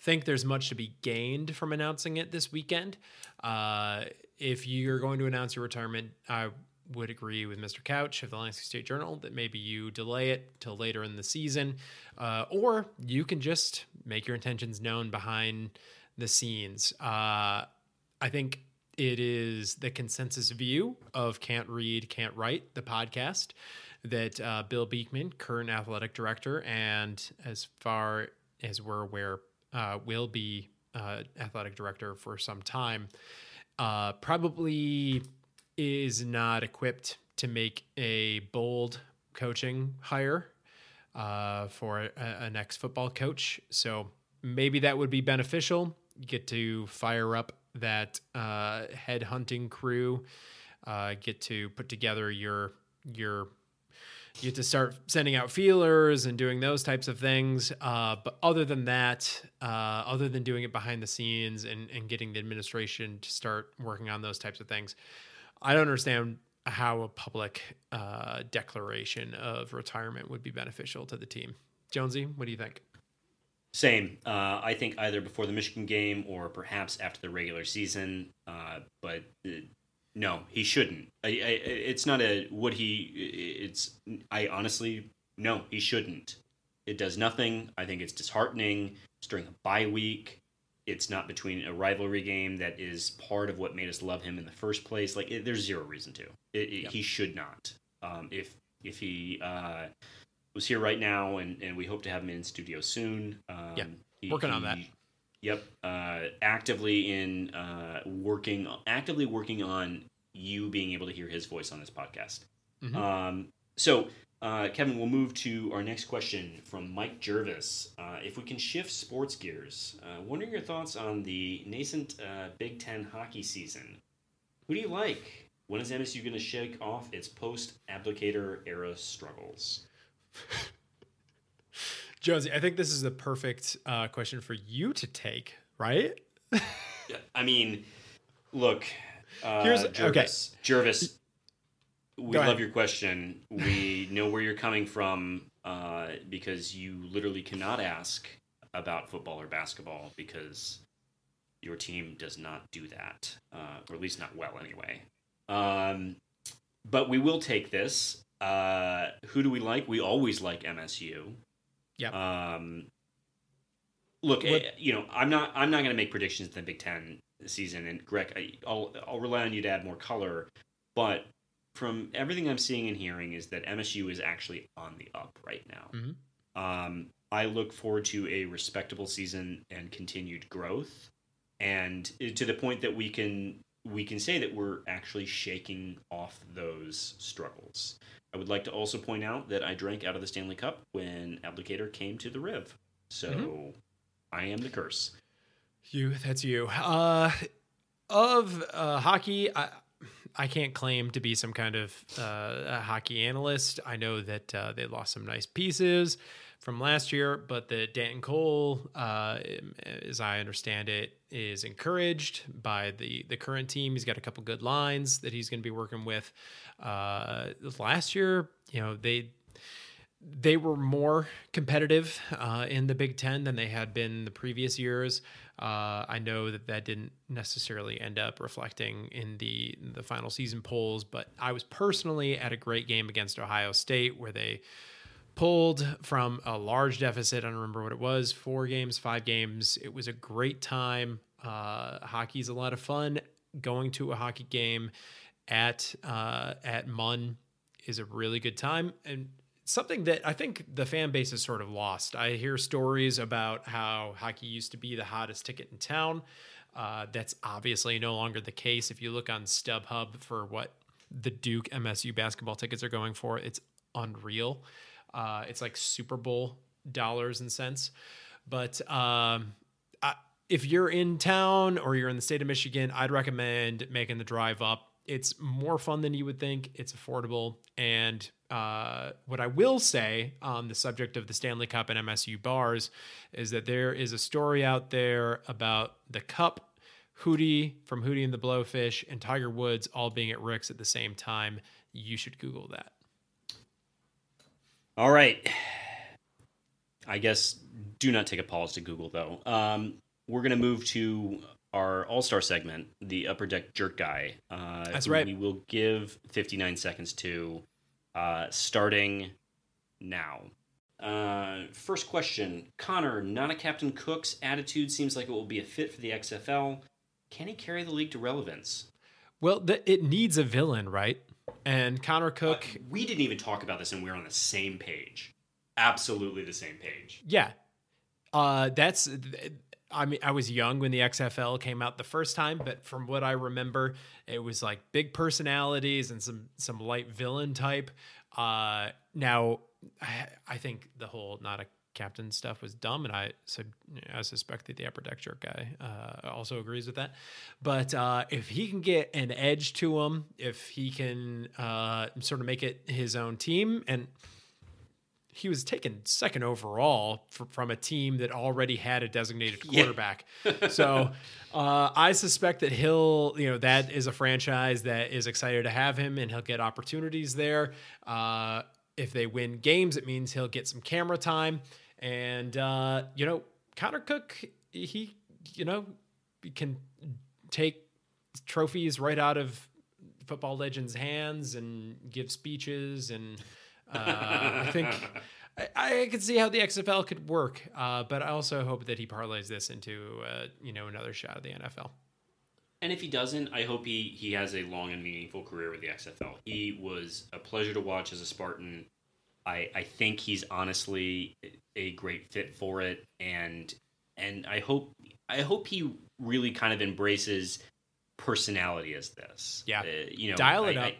think there's much to be gained from announcing it this weekend. Uh, if you're going to announce your retirement, I would agree with Mr. Couch of the Lansing State Journal that maybe you delay it till later in the season, uh, or you can just make your intentions known behind the scenes. Uh, I think it is the consensus view of Can't Read, Can't Write, the podcast, that uh, Bill Beekman, current athletic director, and as far as we're aware, uh, will be uh, athletic director for some time, uh, probably is not equipped to make a bold coaching hire uh, for a, a next football coach. So maybe that would be beneficial. Get to fire up that uh, head hunting crew, uh, get to put together your your you have to start sending out feelers and doing those types of things. Uh, but other than that, uh, other than doing it behind the scenes and, and getting the administration to start working on those types of things, I don't understand how a public uh, declaration of retirement would be beneficial to the team. Jonesy, what do you think? Same. Uh, I think either before the Michigan game or perhaps after the regular season. Uh, but uh, no, he shouldn't. I, I, it's not a would he. It's I honestly no, he shouldn't. It does nothing. I think it's disheartening. It's during a bye week. It's not between a rivalry game that is part of what made us love him in the first place. Like it, there's zero reason to. It, it, He should not. Um, if if he uh, was here right now, and, and we hope to have him in studio soon. Um, yeah, he, working on that. Yep, uh, actively in uh, working, actively working on you being able to hear his voice on this podcast. Mm-hmm. Um, so, uh, Kevin, we'll move to our next question from Mike Jervis. Uh, if we can shift sports gears, uh, what are your thoughts on the nascent uh, Big Ten hockey season? Who do you like? When is MSU going to shake off its post-Abdelkader era struggles? [LAUGHS] Jonesy, I think this is the perfect uh, question for you to take, right? I mean, look, uh, Here's Jervis, okay. Jervis, we love your question. We [LAUGHS] know where you're coming from uh, because you literally cannot ask about football or basketball because your team does not do that, uh, or at least not well anyway. Um, but we will take this. Uh, who do we like? We always like MSU. Yeah. Um, look, what, eh, you know, I'm not I'm not going to make predictions in the Big Ten season, and Greg, I, will I'll rely on you to add more color. But from everything I'm seeing and hearing, is that MSU is actually on the up right now. Mm-hmm. Um, I look forward to a respectable season and continued growth, and eh, to the point that we can we can say that we're actually shaking off those struggles. I would like to also point out that I drank out of the Stanley Cup when Abdelkader came to the Riv. So mm-hmm. I am the curse. You, that's you. Uh, of uh, hockey, I, I can't claim to be some kind of uh, hockey analyst. I know that uh, they lost some nice pieces from last year, but that Danton Cole, uh, as I understand it, is encouraged by the the current team. He's got a couple good lines that he's going to be working with. Uh, last year, you know, they they were more competitive uh, in the Big Ten than they had been the previous years. Uh, I know that that didn't necessarily end up reflecting in the the final season polls, but I was personally at a great game against Ohio State where they pulled from a large deficit. I don't remember what it was four games, five games. It was a great time. Uh, hockey's a lot of fun. Going to a hockey game at uh, at Munn is a really good time and something that I think the fan base has sort of lost. I hear stories about how hockey used to be the hottest ticket in town. Uh, that's obviously no longer the case. If you look on StubHub for what the Duke MSU basketball tickets are going for, it's unreal. Uh, it's like Super Bowl dollars and cents. But um, I, if you're in town or you're in the state of Michigan, I'd recommend making the drive up. It's more fun than you would think. It's affordable. And uh, what I will say on the subject of the Stanley Cup and MSU bars is that there is a story out there about the Cup, Hootie from Hootie and the Blowfish, and Tiger Woods all being at Rick's at the same time. You should Google that. All right. I guess do not take a pause to Google though. Um, we're gonna move to our All Star segment, the Upper Deck Jerk Guy. Uh, That's right. We will give 59 seconds to, uh, starting now. Uh, first question, Connor. Not a Captain Cook's attitude seems like it will be a fit for the XFL. Can he carry the league to relevance? Well, th- it needs a villain, right? And Connor Cook, Uh, we didn't even talk about this, and we are on the same page. Absolutely the same page. yeah. Uh, that's. I mean, I was young when the XFL came out the first time, but from what I remember, it was like big personalities and some some light villain type. Uh, now, I, I think the whole not a captain stuff was dumb, and I I suspect that the upper deck jerk guy uh, also agrees with that. But uh, if he can get an edge to him, if he can uh, sort of make it his own team, and he was taken second overall fr- from a team that already had a designated Yeah. quarterback. so uh, I suspect that he'll, you know, that is a franchise that is excited to have him and he'll get opportunities there. Uh, if they win games, it means he'll get some camera time. And, uh, you know, Connor Cook, he, you know, can take trophies right out of football legends' hands and give speeches and uh, I think [LAUGHS] I, I could see how the XFL could work, uh, but I also hope that he parlays this into uh, you know another shot at the NFL. And if he doesn't, I hope he he has a long and meaningful career with the XFL. He was a pleasure to watch as a Spartan. I I think he's honestly a great fit for it, and and I hope I hope he really kind of embraces personality as this. Yeah. Uh, you know, Dial it I- up. I-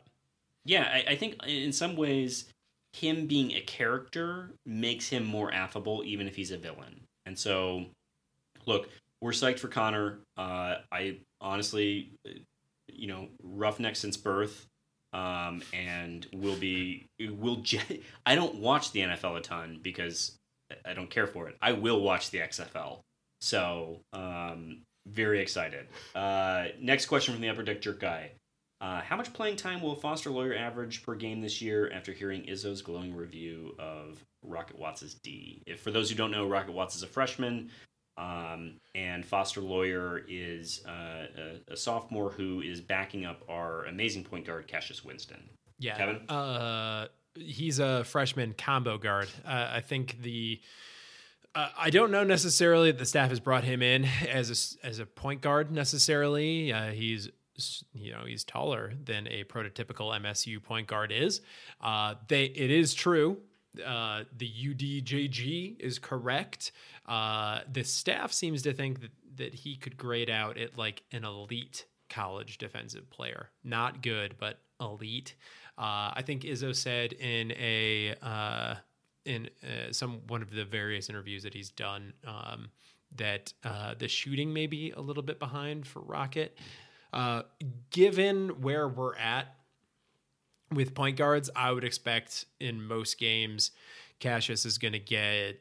yeah, I, I think in some ways, him being a character makes him more affable, even if he's a villain. And so, look, we're psyched for Connor. Uh, I honestly, you know, roughneck since birth, um, and will be will. [LAUGHS] Je- I don't watch the NFL a ton because I don't care for it. I will watch the XFL. So, um, very excited. Uh, next question from the Upper Deck Jerk guy. Uh, how much playing time will Foster Loyer average per game this year after hearing Izzo's glowing review of Rocket Watts' D? If for those who don't know, Rocket Watts is a freshman, um, and Foster Loyer is uh, a, a sophomore who is backing up our amazing point guard Cassius Winston. Yeah, Kevin? Uh, he's a freshman combo guard. Uh, I think the. Uh, I don't know necessarily that the staff has brought him in as a as a point guard necessarily. Uh, he's you know he's taller than a prototypical MSU point guard is. Uh, they it is true. Uh, the UDJG is correct. Uh, the staff seems to think that that he could grade out at like an elite college defensive player. Not good, but elite. Uh, I think Izzo said in a uh, in uh, some one of the various interviews that he's done um, that uh, the shooting may be a little bit behind for Rocket. Uh, given where we're at with point guards, I would expect in most games, Cassius is going to get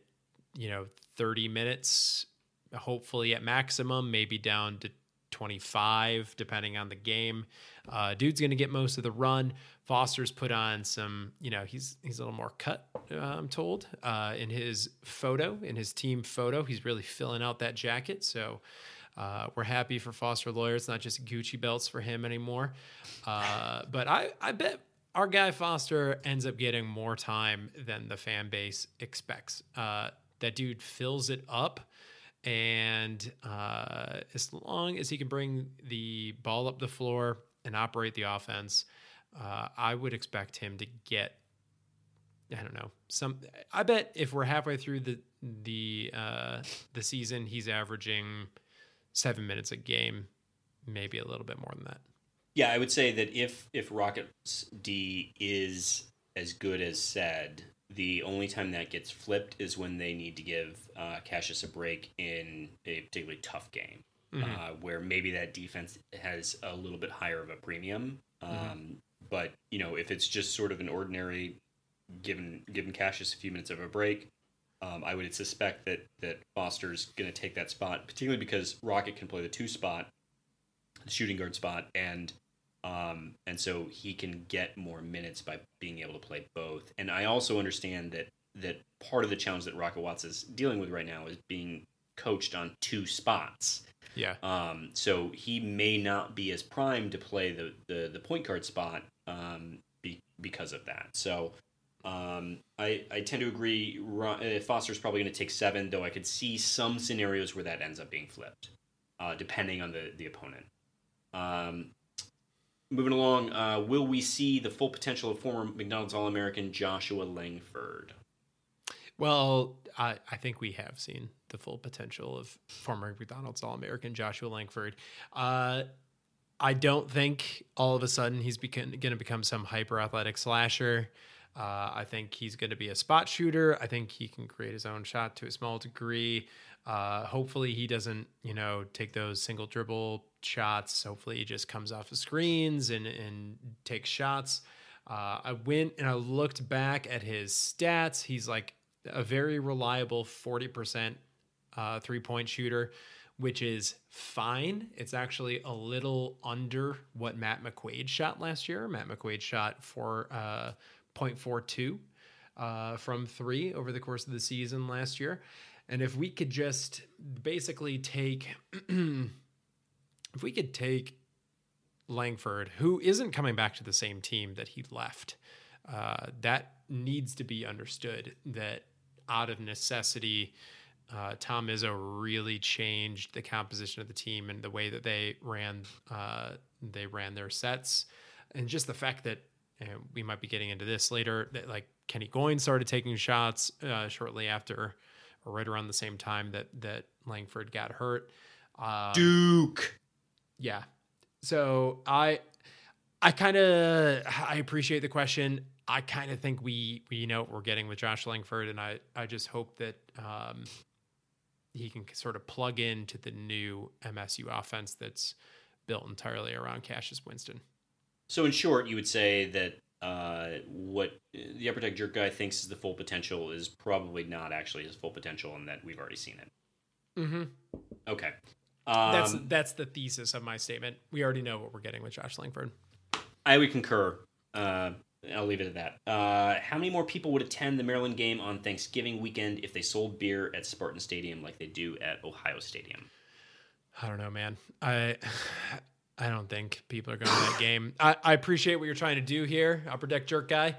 you know 30 minutes, hopefully at maximum, maybe down to 25 depending on the game. Uh, dude's going to get most of the run. Foster's put on some, you know, he's he's a little more cut, uh, I'm told, uh, in his photo, in his team photo. He's really filling out that jacket. So uh, we're happy for Foster Loyer. It's not just Gucci belts for him anymore. Uh, but I, I bet our guy Foster ends up getting more time than the fan base expects. Uh, that dude fills it up. And uh, as long as he can bring the ball up the floor and operate the offense, uh, I would expect him to get. I don't know. Some. I bet if we're halfway through the the uh, the season, he's averaging seven minutes a game, maybe a little bit more than that. Yeah, I would say that if if Rocket's D is as good as said, the only time that gets flipped is when they need to give uh, Cassius a break in a particularly tough game, Mhm. uh, where maybe that defense has a little bit higher of a premium. Um, Mhm. But you know, if it's just sort of an ordinary, given given Cassius a few minutes of a break, um, I would suspect that that Foster's going to take that spot, particularly because Rocket can play the two spot, shooting guard spot, and um, and so he can get more minutes by being able to play both. And I also understand that that part of the challenge that Rocket Watts is dealing with right now is being coached on two spots. Yeah. Um, so he may not be as primed to play the the, the point guard spot um, be, because of that. So um, I I tend to agree. Uh, Foster's probably going to take seven, though I could see some scenarios where that ends up being flipped, uh, depending on the the opponent. Um, moving along, uh, will we see the full potential of former McDonald's All American Joshua Langford? Well, I, I think we have seen the full potential of former McDonald's All American Joshua Langford. Uh, I don't think all of a sudden he's going to become some hyper athletic slasher. Uh, I think he's going to be a spot shooter. I think he can create his own shot to a small degree. Uh, hopefully, he doesn't, you know, take those single dribble shots. Hopefully, he just comes off the screens and and takes shots. Uh, I went and I looked back at his stats. He's like a very reliable 40% uh, three point shooter, which is fine. It's actually a little under what Matt McQuaid shot last year. Matt McQuaid shot for uh, 0.42 uh, from three over the course of the season last year. And if we could just basically take, [CLEARS THROAT] if we could take Langford, who isn't coming back to the same team that he left, uh, that needs to be understood that out of necessity, uh, Tom Izzo really changed the composition of the team and the way that they ran uh, they ran their sets, and just the fact that we might be getting into this later that like Kenny Goins started taking shots uh, shortly after or right around the same time that that Langford got hurt. Um, Duke, yeah. So I I kind of I appreciate the question. I kind of think we we know what we're getting with Josh Langford, and I I just hope that um, he can sort of plug into the new MSU offense that's built entirely around Cassius Winston. So, in short, you would say that uh, what the upper deck jerk guy thinks is the full potential is probably not actually his full potential, and that we've already seen it. Mm-hmm. Okay. Um, that's that's the thesis of my statement. We already know what we're getting with Josh Langford. I would concur. Uh, I'll leave it at that. Uh, how many more people would attend the Maryland game on Thanksgiving weekend if they sold beer at Spartan Stadium like they do at Ohio Stadium? I don't know, man. I I don't think people are going to that game. I, I appreciate what you're trying to do here, upper deck jerk guy.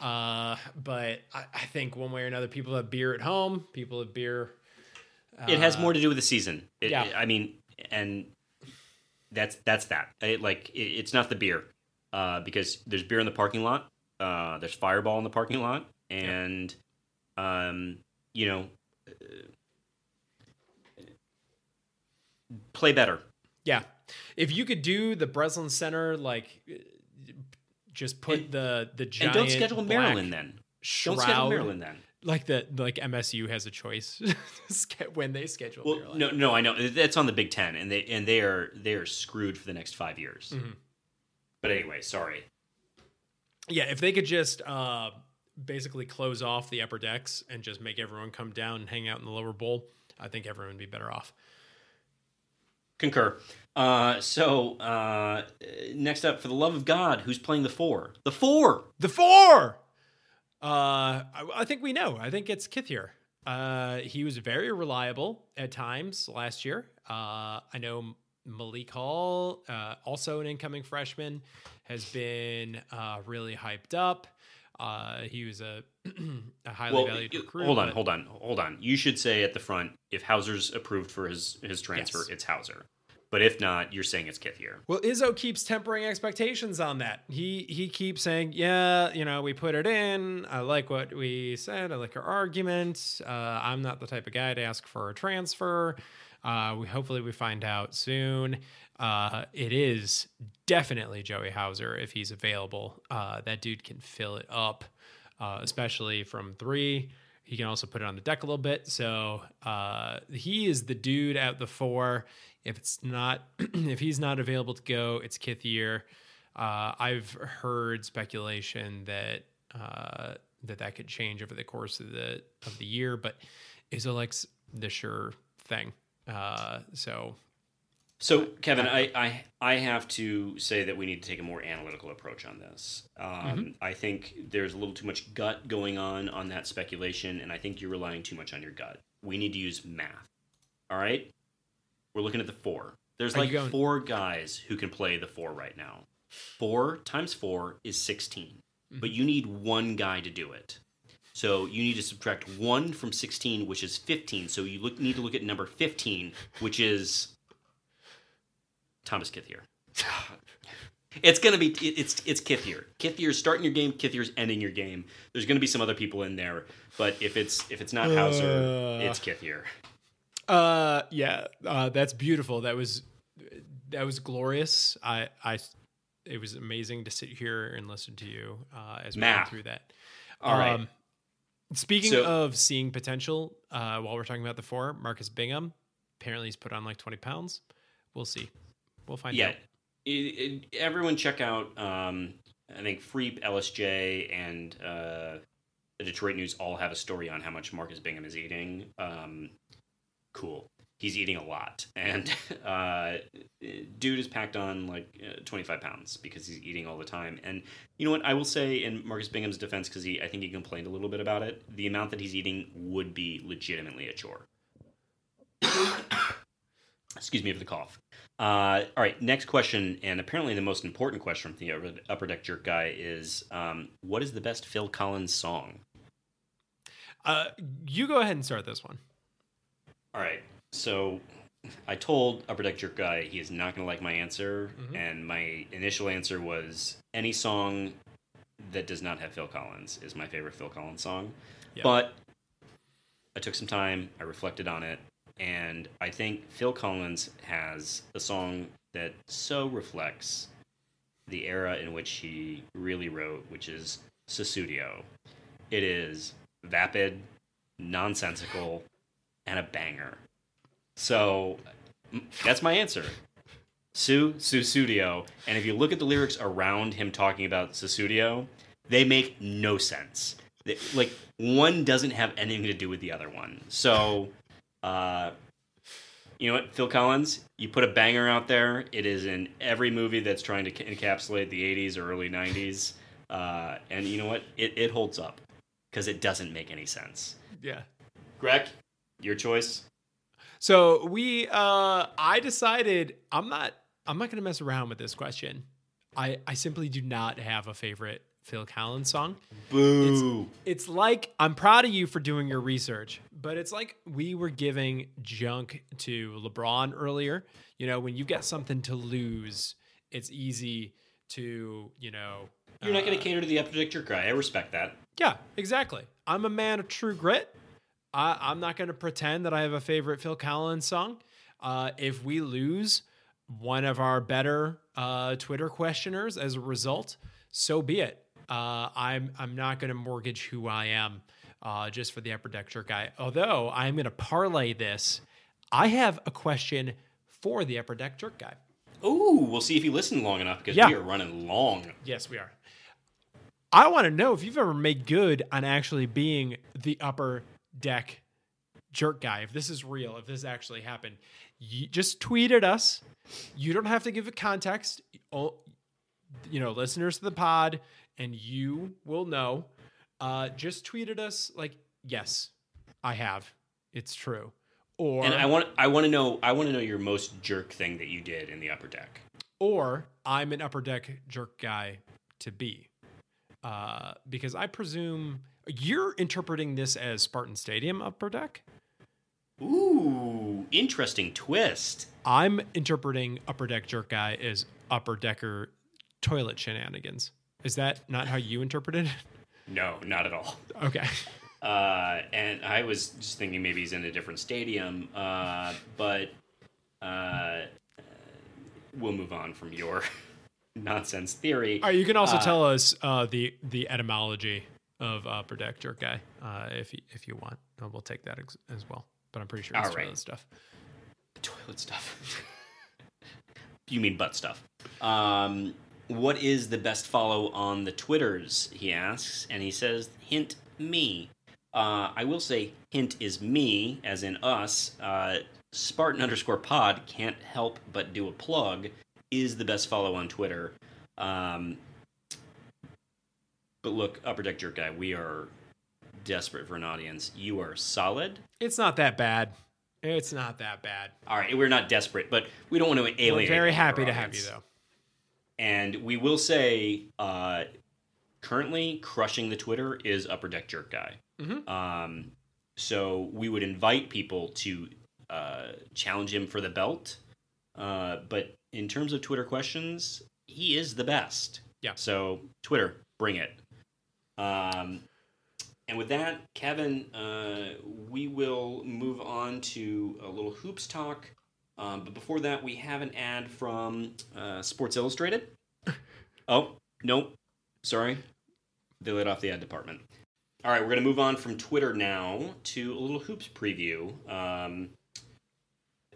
Uh, but I, I, think one way or another, people have beer at home. People have beer. Uh, it has more to do with the season. It, yeah. I mean, and that's that's that. It, like it, it's not the beer uh, because there's beer in the parking lot. Uh, there's Fireball in the parking lot, and yeah. um, you know, play better. Yeah, if you could do the Breslin Center, like just put and, the the giant and don't schedule Maryland then. Shroud, don't schedule Maryland then. Like the like MSU has a choice [LAUGHS] when they schedule. Well, Maryland. no, no, I know that's on the Big Ten, and they and they are they are screwed for the next five years. Mm-hmm. But anyway, sorry. Yeah, if they could just uh, basically close off the upper decks and just make everyone come down and hang out in the lower bowl, I think everyone would be better off. Concur. Uh, so uh, next up, for the love of God, who's playing the four? The four. The four. Uh, I, I think we know. I think it's Kithier. Uh, he was very reliable at times last year. Uh, I know Malik Hall, uh, also an incoming freshman, has been uh, really hyped up. Uh, he was a, [CLEARS THROAT] a highly well, valued recruit. Hold on, but... hold on, hold on. You should say at the front if Hauser's approved for his his transfer, yes. it's Hauser. But if not, you're saying it's Kithier. Well, Izzo keeps tempering expectations on that. He he keeps saying, "Yeah, you know, we put it in. I like what we said. I like our argument. Uh, I'm not the type of guy to ask for a transfer." Uh, we hopefully we find out soon. Uh, it is definitely Joey Hauser if he's available. Uh, that dude can fill it up, uh, especially from three. He can also put it on the deck a little bit. So uh, he is the dude at the four. If it's not, [CLEARS THROAT] if he's not available to go, it's Kithier. Uh, I've heard speculation that that that could change over the course of the of the year, but Izzo likes the sure thing. Uh, so So, Kevin, I, I I have to say that we need to take a more analytical approach on this. Um, Mhm. I think there's a little too much gut going on on that speculation, and I think you're relying too much on your gut. We need to use math. All right, we're looking at the four. There's Are like going- four guys who can play the four right now. Four times four is 16, Mm-hmm. but you need one guy to do it. So you need to subtract one from 16, which is 15. So you look, need to look at number 15, which is Thomas Kithier. It's gonna be it- it's it's Kithier. Kithier's starting your game. Kithier's ending your game. There's gonna be some other people in there, but if it's if it's not Hauser, Uh. it's Kithier. Uh, yeah, uh, that's beautiful. That was that was glorious. I, I, it was amazing to sit here and listen to you uh, as we went through that. All right. Um, speaking So- of seeing potential, uh, while we're talking about the four, Marcus Bingham apparently he's put on like twenty pounds. We'll see. We'll find yeah, out. it, it, everyone check out. Um, I think Freep, LSJ, and uh, the Detroit News all have a story on how much Marcus Bingham is eating. Um, cool. He's eating a lot, and [LAUGHS] uh, dude is packed on like uh, 25 pounds because he's eating all the time. And you know what? I will say in Marcus Bingham's defense, because he, I think he complained a little bit about it. The amount that he's eating would be legitimately a chore. [COUGHS] [COUGHS] Excuse me for the cough. Uh, all right, next question, and apparently the most important question from the Upper- Deck Jerk guy is um, what is the best Phil Collins song? Uh, you go ahead and start this one. All right, so I told Upper Deck Jerk guy he is not going to like my answer, Mhm. and my initial answer was any song that does not have Phil Collins is my favorite Phil Collins song. Yeah. But I took some time, I reflected on it, and I think Phil Collins has a song that so reflects the era in which he really wrote, which is Sussudio. It is vapid, nonsensical, and a banger. So that's my answer. Su Sussudio. And if you look at the lyrics around him talking about Sussudio, they make no sense. Like one doesn't have anything to do with the other one. So, uh, you know what, Phil Collins, you put a banger out there. It is in every movie that's trying to encapsulate the '80s or early '90s, uh, and you know what, it, it holds up because it doesn't make any sense. Yeah. Greg, your choice. So we, uh, I decided I'm not, I'm not going to mess around with this question. I, I simply do not have a favorite Phil Collins song. Boo. It's like I'm proud of you for doing your research, but it's like we were giving junk to LeBron earlier. You know, when you get something to lose, it's easy to, you know, You're not going uh, to cater to the upper deck jerk guy. I respect that. Yeah, exactly. I'm a man of true grit. I, I'm not going to pretend that I have a favorite Phil Collins song. Uh, if we lose one of our better uh, Twitter questioners as a result, so be it. Uh, I'm I'm not going to mortgage who I am uh, just for the upper deck jerk guy. Although I'm going to parlay this. I have a question for the upper deck jerk guy. Ooh, we'll see if you listen long enough because Yeah. we are running long. Yes, we are. I want to know if you've ever made good on actually being the upper deck jerk guy. If this is real, if this actually happened, you just tweet at us. You don't have to give it context. Oh, You know, listeners to the pod, and you will know. Uh, just tweeted us like, yes, I have. It's true. Or And I want I want to know I want to know your most jerk thing that you did in the upper deck. or I'm an upper deck jerk guy to be. Uh, because I presume you're interpreting this as Spartan Stadium upper deck. Ooh, interesting twist. I'm interpreting upper deck jerk guy as upper decker toilet shenanigans. Is that not how you interpreted it? No, not at all. Okay. Uh, and I was just thinking maybe he's in a different stadium. Uh, but uh, we'll move on from your [LAUGHS] nonsense theory. All right, you can also Uh, tell us uh, the the etymology of deck jerk guy uh, if you, if you want. Uh, We'll take that ex- as well. But I'm pretty sure it's All right. toilet stuff. toilet stuff. [LAUGHS] you mean butt stuff? Um, what is the best follow on the Twitters? He asks, and he says, "Hint me." Uh, I will say, "Hint is me," as in us. Uh, Spartan underscore pod can't help but do a plug is the best follow on Twitter. Um, but look, Upper Deck Jerk Guy, we are desperate for an audience. You are solid. It's not that bad. It's not that bad. All right, we're not desperate, but we don't want to alienate. We're very happy to have you, though. And we will say, uh, currently crushing the Twitter is Upper Deck Jerk Guy. Mhm. Um, so we would invite people to uh, challenge him for the belt. Uh, but in terms of Twitter questions, he is the best. Yeah. So Twitter, bring it. Um, and with that, Kevin, uh, we will move on to a little hoops talk. Um, but before that, we have an ad from uh, Sports Illustrated. oh, nope. Sorry. They let off the ad department. All right, we're going to move on from Twitter now to a little hoops preview. Um,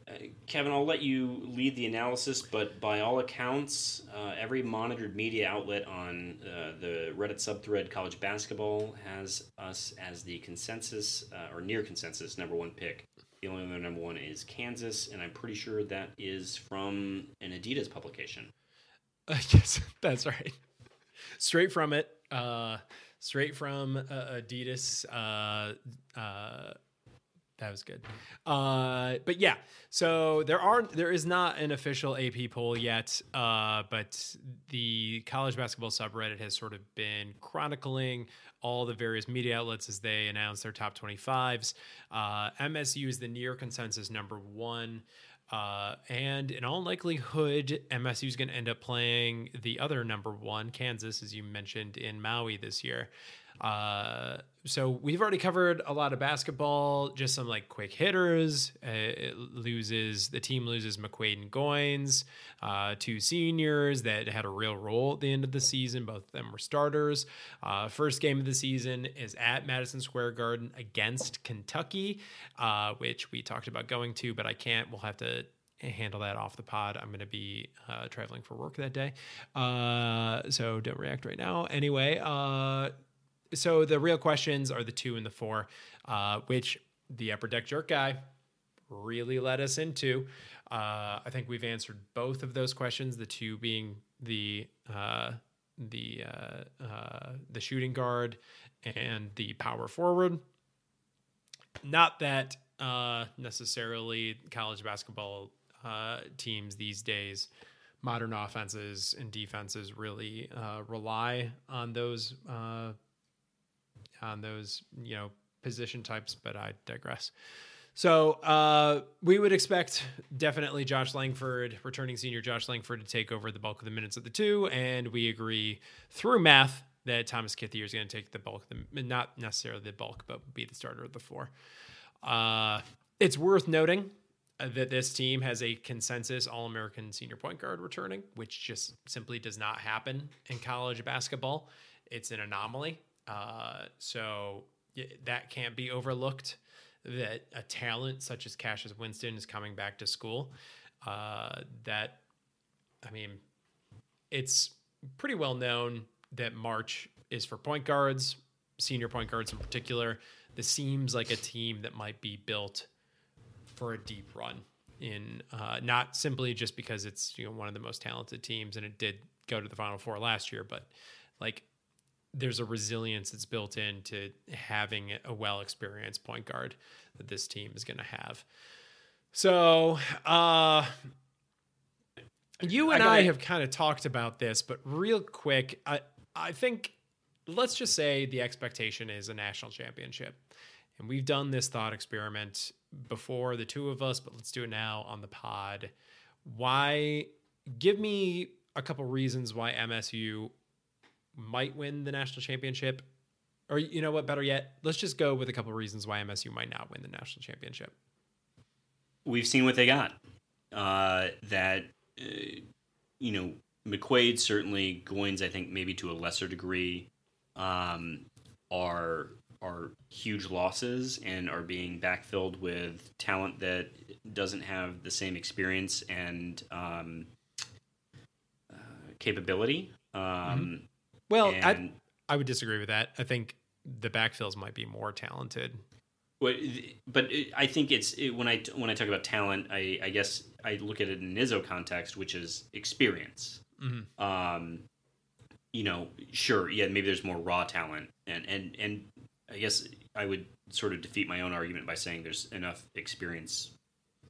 uh, Kevin, I'll let you lead the analysis, but by all accounts, uh, every monitored media outlet on uh, the Reddit subthread college basketball has us as the consensus uh, or near consensus number one pick. The only other number one is Kansas, and I'm pretty sure that is from an Adidas publication. Uh, [LAUGHS] yes, that's right. Straight from it. Uh, straight from uh, Adidas. That was good. Uh, but yeah, so there are there is not an official AP poll yet, uh, but the college basketball subreddit has sort of been chronicling all the various media outlets as they announce their top 25s. Uh, MSU is the near consensus number one. Uh, and in all likelihood, MSU is going to end up playing the other number one, Kansas, as you mentioned, in Maui this year. Uh, so we've already covered a lot of basketball, just some like quick hitters. Uh, it loses the team loses McQuaid and Goins, uh, two seniors that had a real role at the end of the season. Both of them were starters. Uh, first game of the season is at Madison Square Garden against Kentucky, uh, which we talked about going to, but I can't. We'll have to handle that off the pod. I'm going to be uh, traveling for work that day, uh, so don't react right now. Anyway, uh, so the real questions are the two and the four, uh, which the upper deck jerk guy really led us into. Uh, I think we've answered both of those questions. The two being the uh, the uh, uh, the shooting guard and the power forward. Not that uh, necessarily college basketball teams these days, modern offenses and defenses really uh, rely on those uh, on those you know position types. But I digress. So uh, we would expect definitely Josh Langford, returning senior Josh Langford, to take over the bulk of the minutes of the two, and we agree through math that Thomas Kithier is going to take the bulk of the not necessarily the bulk, but be the starter of the four. Uh, it's worth noting uh, that this team has a consensus All American senior point guard returning, which just simply does not happen in college basketball. It's an anomaly. Uh, so that can't be overlooked. That a talent such as Cassius Winston is coming back to school. Uh, that, I mean, it's pretty well known that March is for point guards, senior point guards in particular. This seems like a team that might be built for a deep run in uh, not simply just because it's you know one of the most talented teams and it did go to the final four last year, but like there's a resilience that's built into having a well experienced point guard that this team is going to have. So, uh, you and I I, gotta- have kind of talked about this, but real quick, I I think let's just say the expectation is a national championship. And we've done this thought experiment before, the two of us, but let's do it now on the pod. Why give me a couple reasons why MSU might win the national championship? Or you know what, better yet, let's just go with a couple reasons why MSU might not win the national championship. we've seen what they got. Uh, that uh, you know, McQuaid certainly, Goins I think maybe to a lesser degree, um, are are huge losses and are being backfilled with talent that doesn't have the same experience and um, uh, capability. Um, Well, and I I would disagree with that. I think the backfills might be more talented. But, but I think it's it, when I when I talk about talent, I, I guess I look at it in Izzo context, which is experience. Mhm. Um, you know, sure, yeah, maybe there's more raw talent, and and and I guess I would sort of defeat my own argument by saying there's enough experience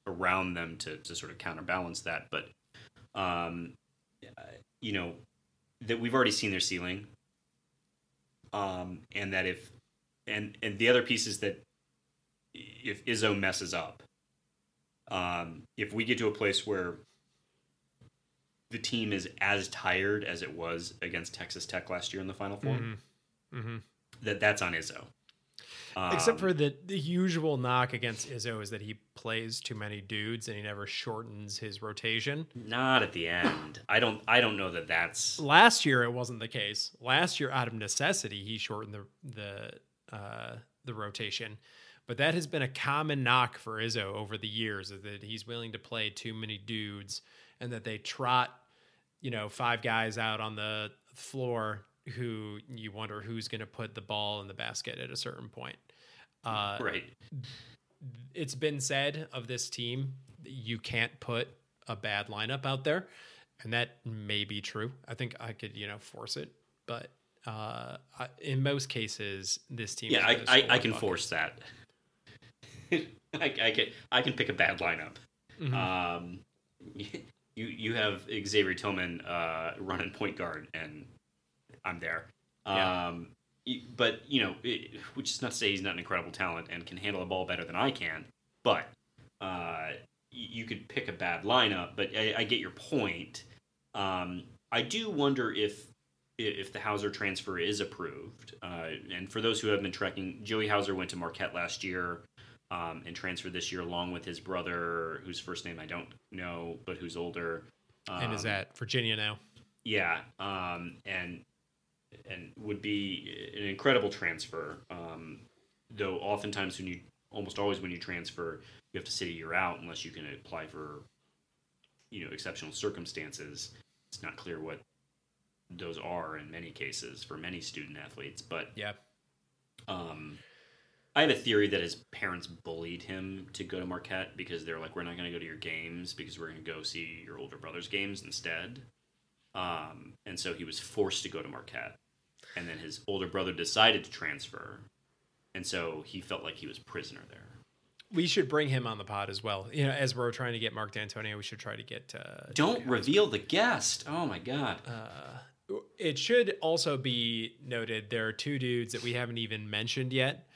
around them to to sort of counterbalance that. But um, you know, that we've already seen their ceiling, um, and that if and and the other piece is that if Izzo messes up, um, if we get to a place where the team is as tired as it was against Texas Tech last year in the Final 4 Mhm. Mhm. that that's on Izzo. Except Um, for the the usual knock against Izzo is that he plays too many dudes and he never shortens his rotation. not at the end. I don't. I don't know that that's. Last year it wasn't the case. Last year, out of necessity, he shortened the the uh, the rotation. But that has been a common knock for Izzo over the years is that he's willing to play too many dudes and that they trot, you know, five guys out on the floor who you wonder who's going to put the ball in the basket at a certain point. Uh, Right. it's been said of this team you can't put a bad lineup out there and that may be true i think i could you know force it but uh I, in most cases this team Yeah, I, I, I can buckets. force that. [LAUGHS] I, I can I can pick a bad lineup. Mhm. Um, [LAUGHS] you you have Xavier Tillman uh, running point guard, and I'm there. Yeah. Um, but you know, it, which is not to say he's not an incredible talent and can handle a ball better than I can. But uh, you could pick a bad lineup. But I, I get your point. Um, I do wonder if if the Hauser transfer is approved. Uh, and for those who have been tracking, Joey Hauser went to Marquette last year um, and transferred this year along with his brother, whose first name I don't know, but who's older. Um, and is at virginia now yeah, um, and and would be an incredible transfer. Um, though oftentimes when you almost always when you transfer, you have to sit a year out unless you can apply for you know exceptional circumstances. It's not clear what those are in many cases for many student athletes, but yeah um, I have a theory that his parents bullied him to go to Marquette because they're like, we're not going to go to your games because we're going to go see your older brother's games instead. Um, and so he was forced to go to Marquette. And then his older brother decided to transfer. And so he felt like he was prisoner there. we should bring him on the pod as well you know as we're trying to get mark Dantonio we should try to get uh Don't reveal the guest. Oh my God. Uh, it should also be noted there are two dudes that we haven't even mentioned yet.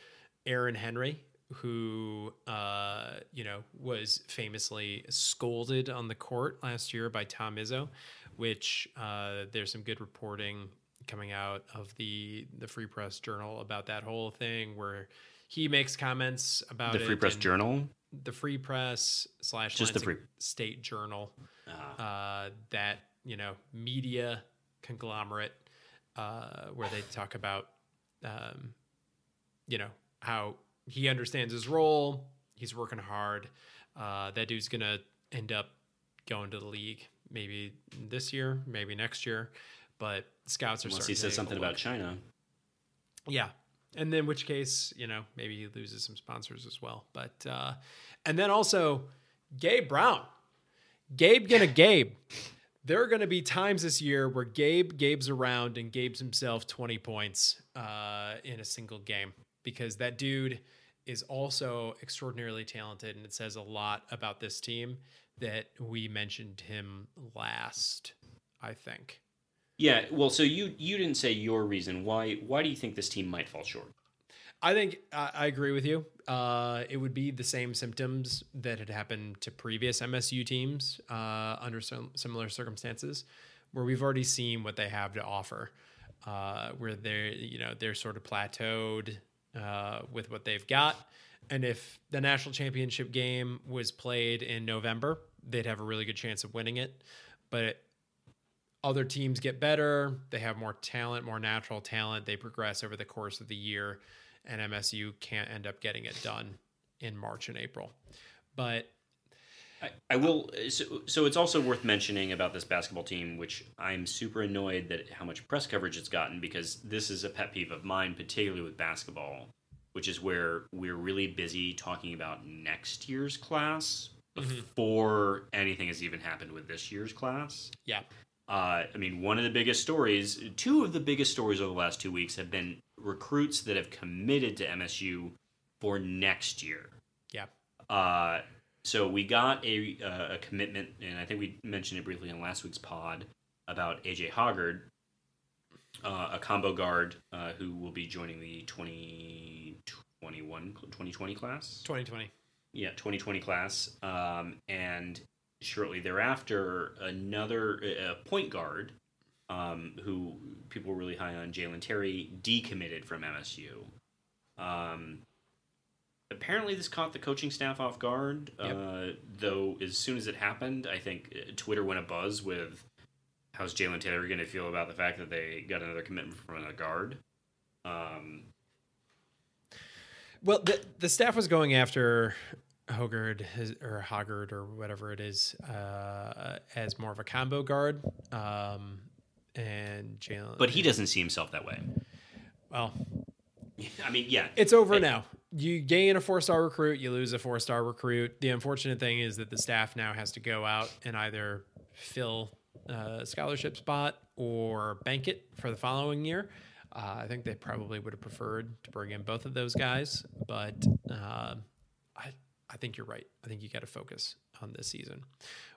Aaron Henry, who uh, you know was famously scolded on the court last year by Tom Izzo, which uh, there's some good reporting coming out of the the Free Press Journal about that whole thing where he makes comments about the Free Press Journal. the Free Press slash Just the Free- State Journal Uh, uh, that you know media conglomerate uh, where they talk about um, you know how he understands his role he's working hard uh, that dude's gonna end up going to the league maybe this year maybe next year but scouts are unless he says something about. China. Yeah. And then which case, you know, maybe he loses some sponsors as well. But uh and then also Gabe Brown. Gabe gonna [LAUGHS] Gabe. There are gonna be times this year where Gabe Gabe's around and Gabe's himself 20 points uh in a single game because that dude is also extraordinarily talented and it says a lot about this team that we mentioned him last, I think. Yeah, well, so you you didn't say your reason why why do you think this team might fall short? I think I, I agree with you. Uh, it would be the same symptoms that had happened to previous MSU teams uh, under some similar circumstances, where we've already seen what they have to offer, uh, where they're you know they're sort of plateaued uh, with what they've got, and if the national championship game was played in November, they'd have a really good chance of winning it, but other teams get better. They have more talent, more natural talent. They progress over the course of the year, and MSU can't end up getting it done in March and April. But I, I will. So, so it's also worth mentioning about this basketball team, which I'm super annoyed that how much press coverage it's gotten because this is a pet peeve of mine, particularly with basketball, which is where we're really busy talking about next year's class Mhm. before anything has even happened with this year's class. Yeah. Uh, I mean, one of the biggest stories, two of the biggest stories over the last two weeks have been recruits that have committed to MSU for next year. Yeah. Uh, so we got a, uh, a commitment, and I think we mentioned it briefly in last week's pod about AJ Hoggard, uh, a combo guard uh, who will be joining the 2021 2020 class. 2020. Yeah, 2020 class. Um, and shortly thereafter, another point guard um, who people were really high on, Jalen Terry, decommitted from MSU. Um, apparently, this caught the coaching staff off guard. Yep. Uh, though, as soon as it happened, I think uh, Twitter went a buzz with how's Jalen Taylor going to feel about the fact that they got another commitment from a guard. Um, Well, the the staff was going after Hogard or Hoggard or whatever it is uh, as more of a combo guard, um, and Jalen. but he doesn't see himself that way. well, [LAUGHS] I mean, yeah, it's over now. You gain a four star recruit, you lose a four star recruit. The unfortunate thing is that the staff now has to go out and either fill a scholarship spot or bank it for the following year. Uh, I think they probably would have preferred to bring in both of those guys, but uh, I I think you're right. I think you got to focus on this season.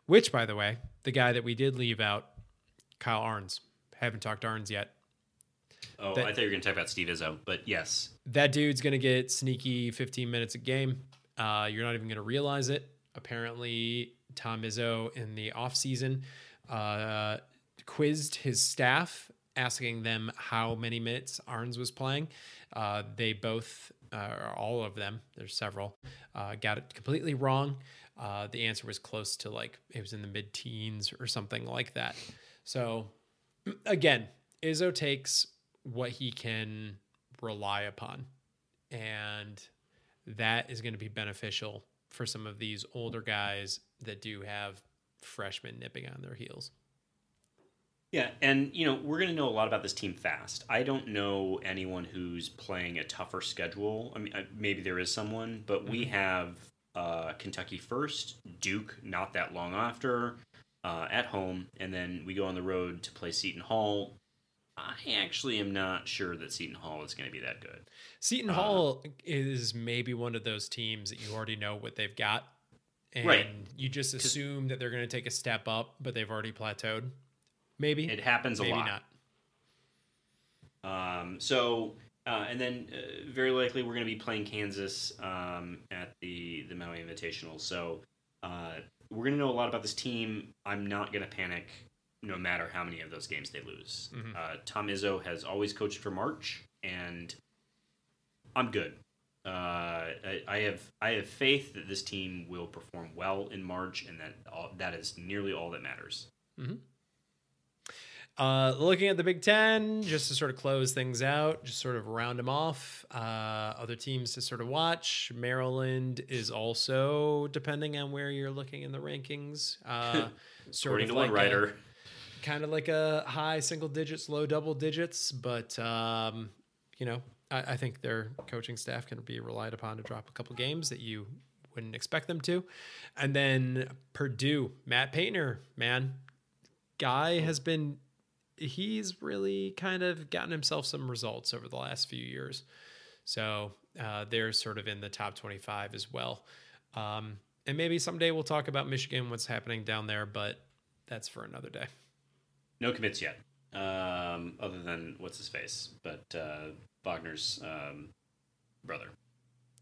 Which, by the way, the guy that we did leave out, Kyle Ahrens. Haven't talked Ahrens yet. Oh, That- I thought you were going to talk about Steve Izzo, but yes. that dude's gonna get sneaky 15 minutes a game. Uh, you're not even gonna realize it. Apparently, Tom Izzo in the offseason uh, quizzed his staff, asking them how many minutes Ahrens was playing. Uh, they both, uh, or all of them, there's several, uh, got it completely wrong. Uh, the answer was close to like it was in the mid teens or something like that. So, [CLEARS THROAT] again, Izzo takes what he can rely upon. And that is going to be beneficial for some of these older guys that do have freshmen nipping on their heels. Yeah, and you know we're going to know a lot about this team fast. I don't know anyone who's playing a tougher schedule. I mean, uh, maybe there is someone, but we have uh, Kentucky first, Duke not that long after, uh, at home, and then we go on the road to play Seton Hall. I actually am not sure that Seton Hall is going to be that good. Seton Uh, Hall is maybe one of those teams that you already know what they've got. And Right. you just assume that they're going to take a step up, but they've already plateaued. Maybe. It happens a maybe lot. not. Um, so, uh, and then uh, very likely we're going to be playing Kansas um, at the the Maui Invitational. So uh, we're going to know a lot about this team. I'm not going to panic, no matter how many of those games they lose. Mhm. Uh, Tom Izzo has always coached for March, and I'm good. Uh, I, I have I have faith that this team will perform well in March, and that all, that is nearly all that matters. Uh, looking at the Big Ten, just to sort of close things out, just sort of round them off. Uh, other teams to sort of watch. Maryland is also, depending on where you're looking in the rankings, uh, [LAUGHS] sort According of to like one writer. a, kind of like a high single digits, low double digits. But um, you know, I, I think their coaching staff can be relied upon to drop a couple games that you wouldn't expect them to. And then Purdue, Matt Painter, man, guy has been he's really kind of gotten himself some results over the last few years. So uh, they're sort of in the top 25 as well. Um, and maybe someday we'll talk about Michigan, what's happening down there, but that's for another day. No commits yet, um, other than what's his face, but uh, Wagner's um, brother.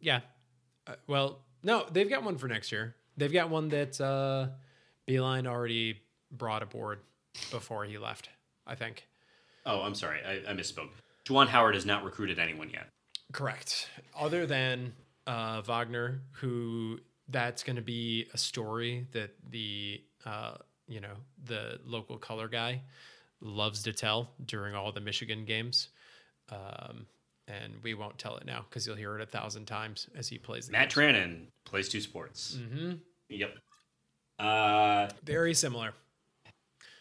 Yeah. Uh, well, no, they've got one for next year. They've got one that uh, Beilein already brought aboard before he left, I think. Oh, I'm sorry, I, I misspoke. Juwan Howard has not recruited anyone yet. Correct. Other than uh, Wagner, who that's going to be a story that the uh, you know the local color guy loves to tell during all the Michigan games, um, and we won't tell it now because you'll hear it a thousand times as he plays. The Matt Trannon plays two sports. hmm Yep. Uh, Very similar.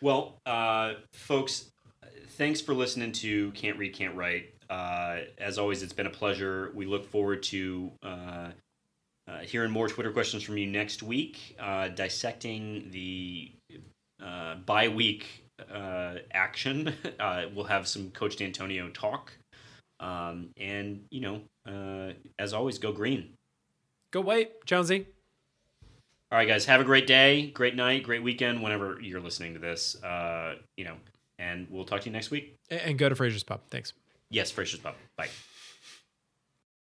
Well, uh, folks, thanks for listening to Can't Read, Can't Write. Uh, as always, it's been a pleasure. We look forward to uh, uh, hearing more Twitter questions from you next week, uh, dissecting the uh, bye week uh, action. [LAUGHS] We'll have some Coach Dantonio talk. Um, and, you know, as always, go green. Go white, Jonesy. All right, guys, have a great day, great night, great weekend, whenever you're listening to this. Uh, you know, and we'll talk to you next week. And go to Fraser's Pub. Thanks. Yes, Fraser's Pub. Bye.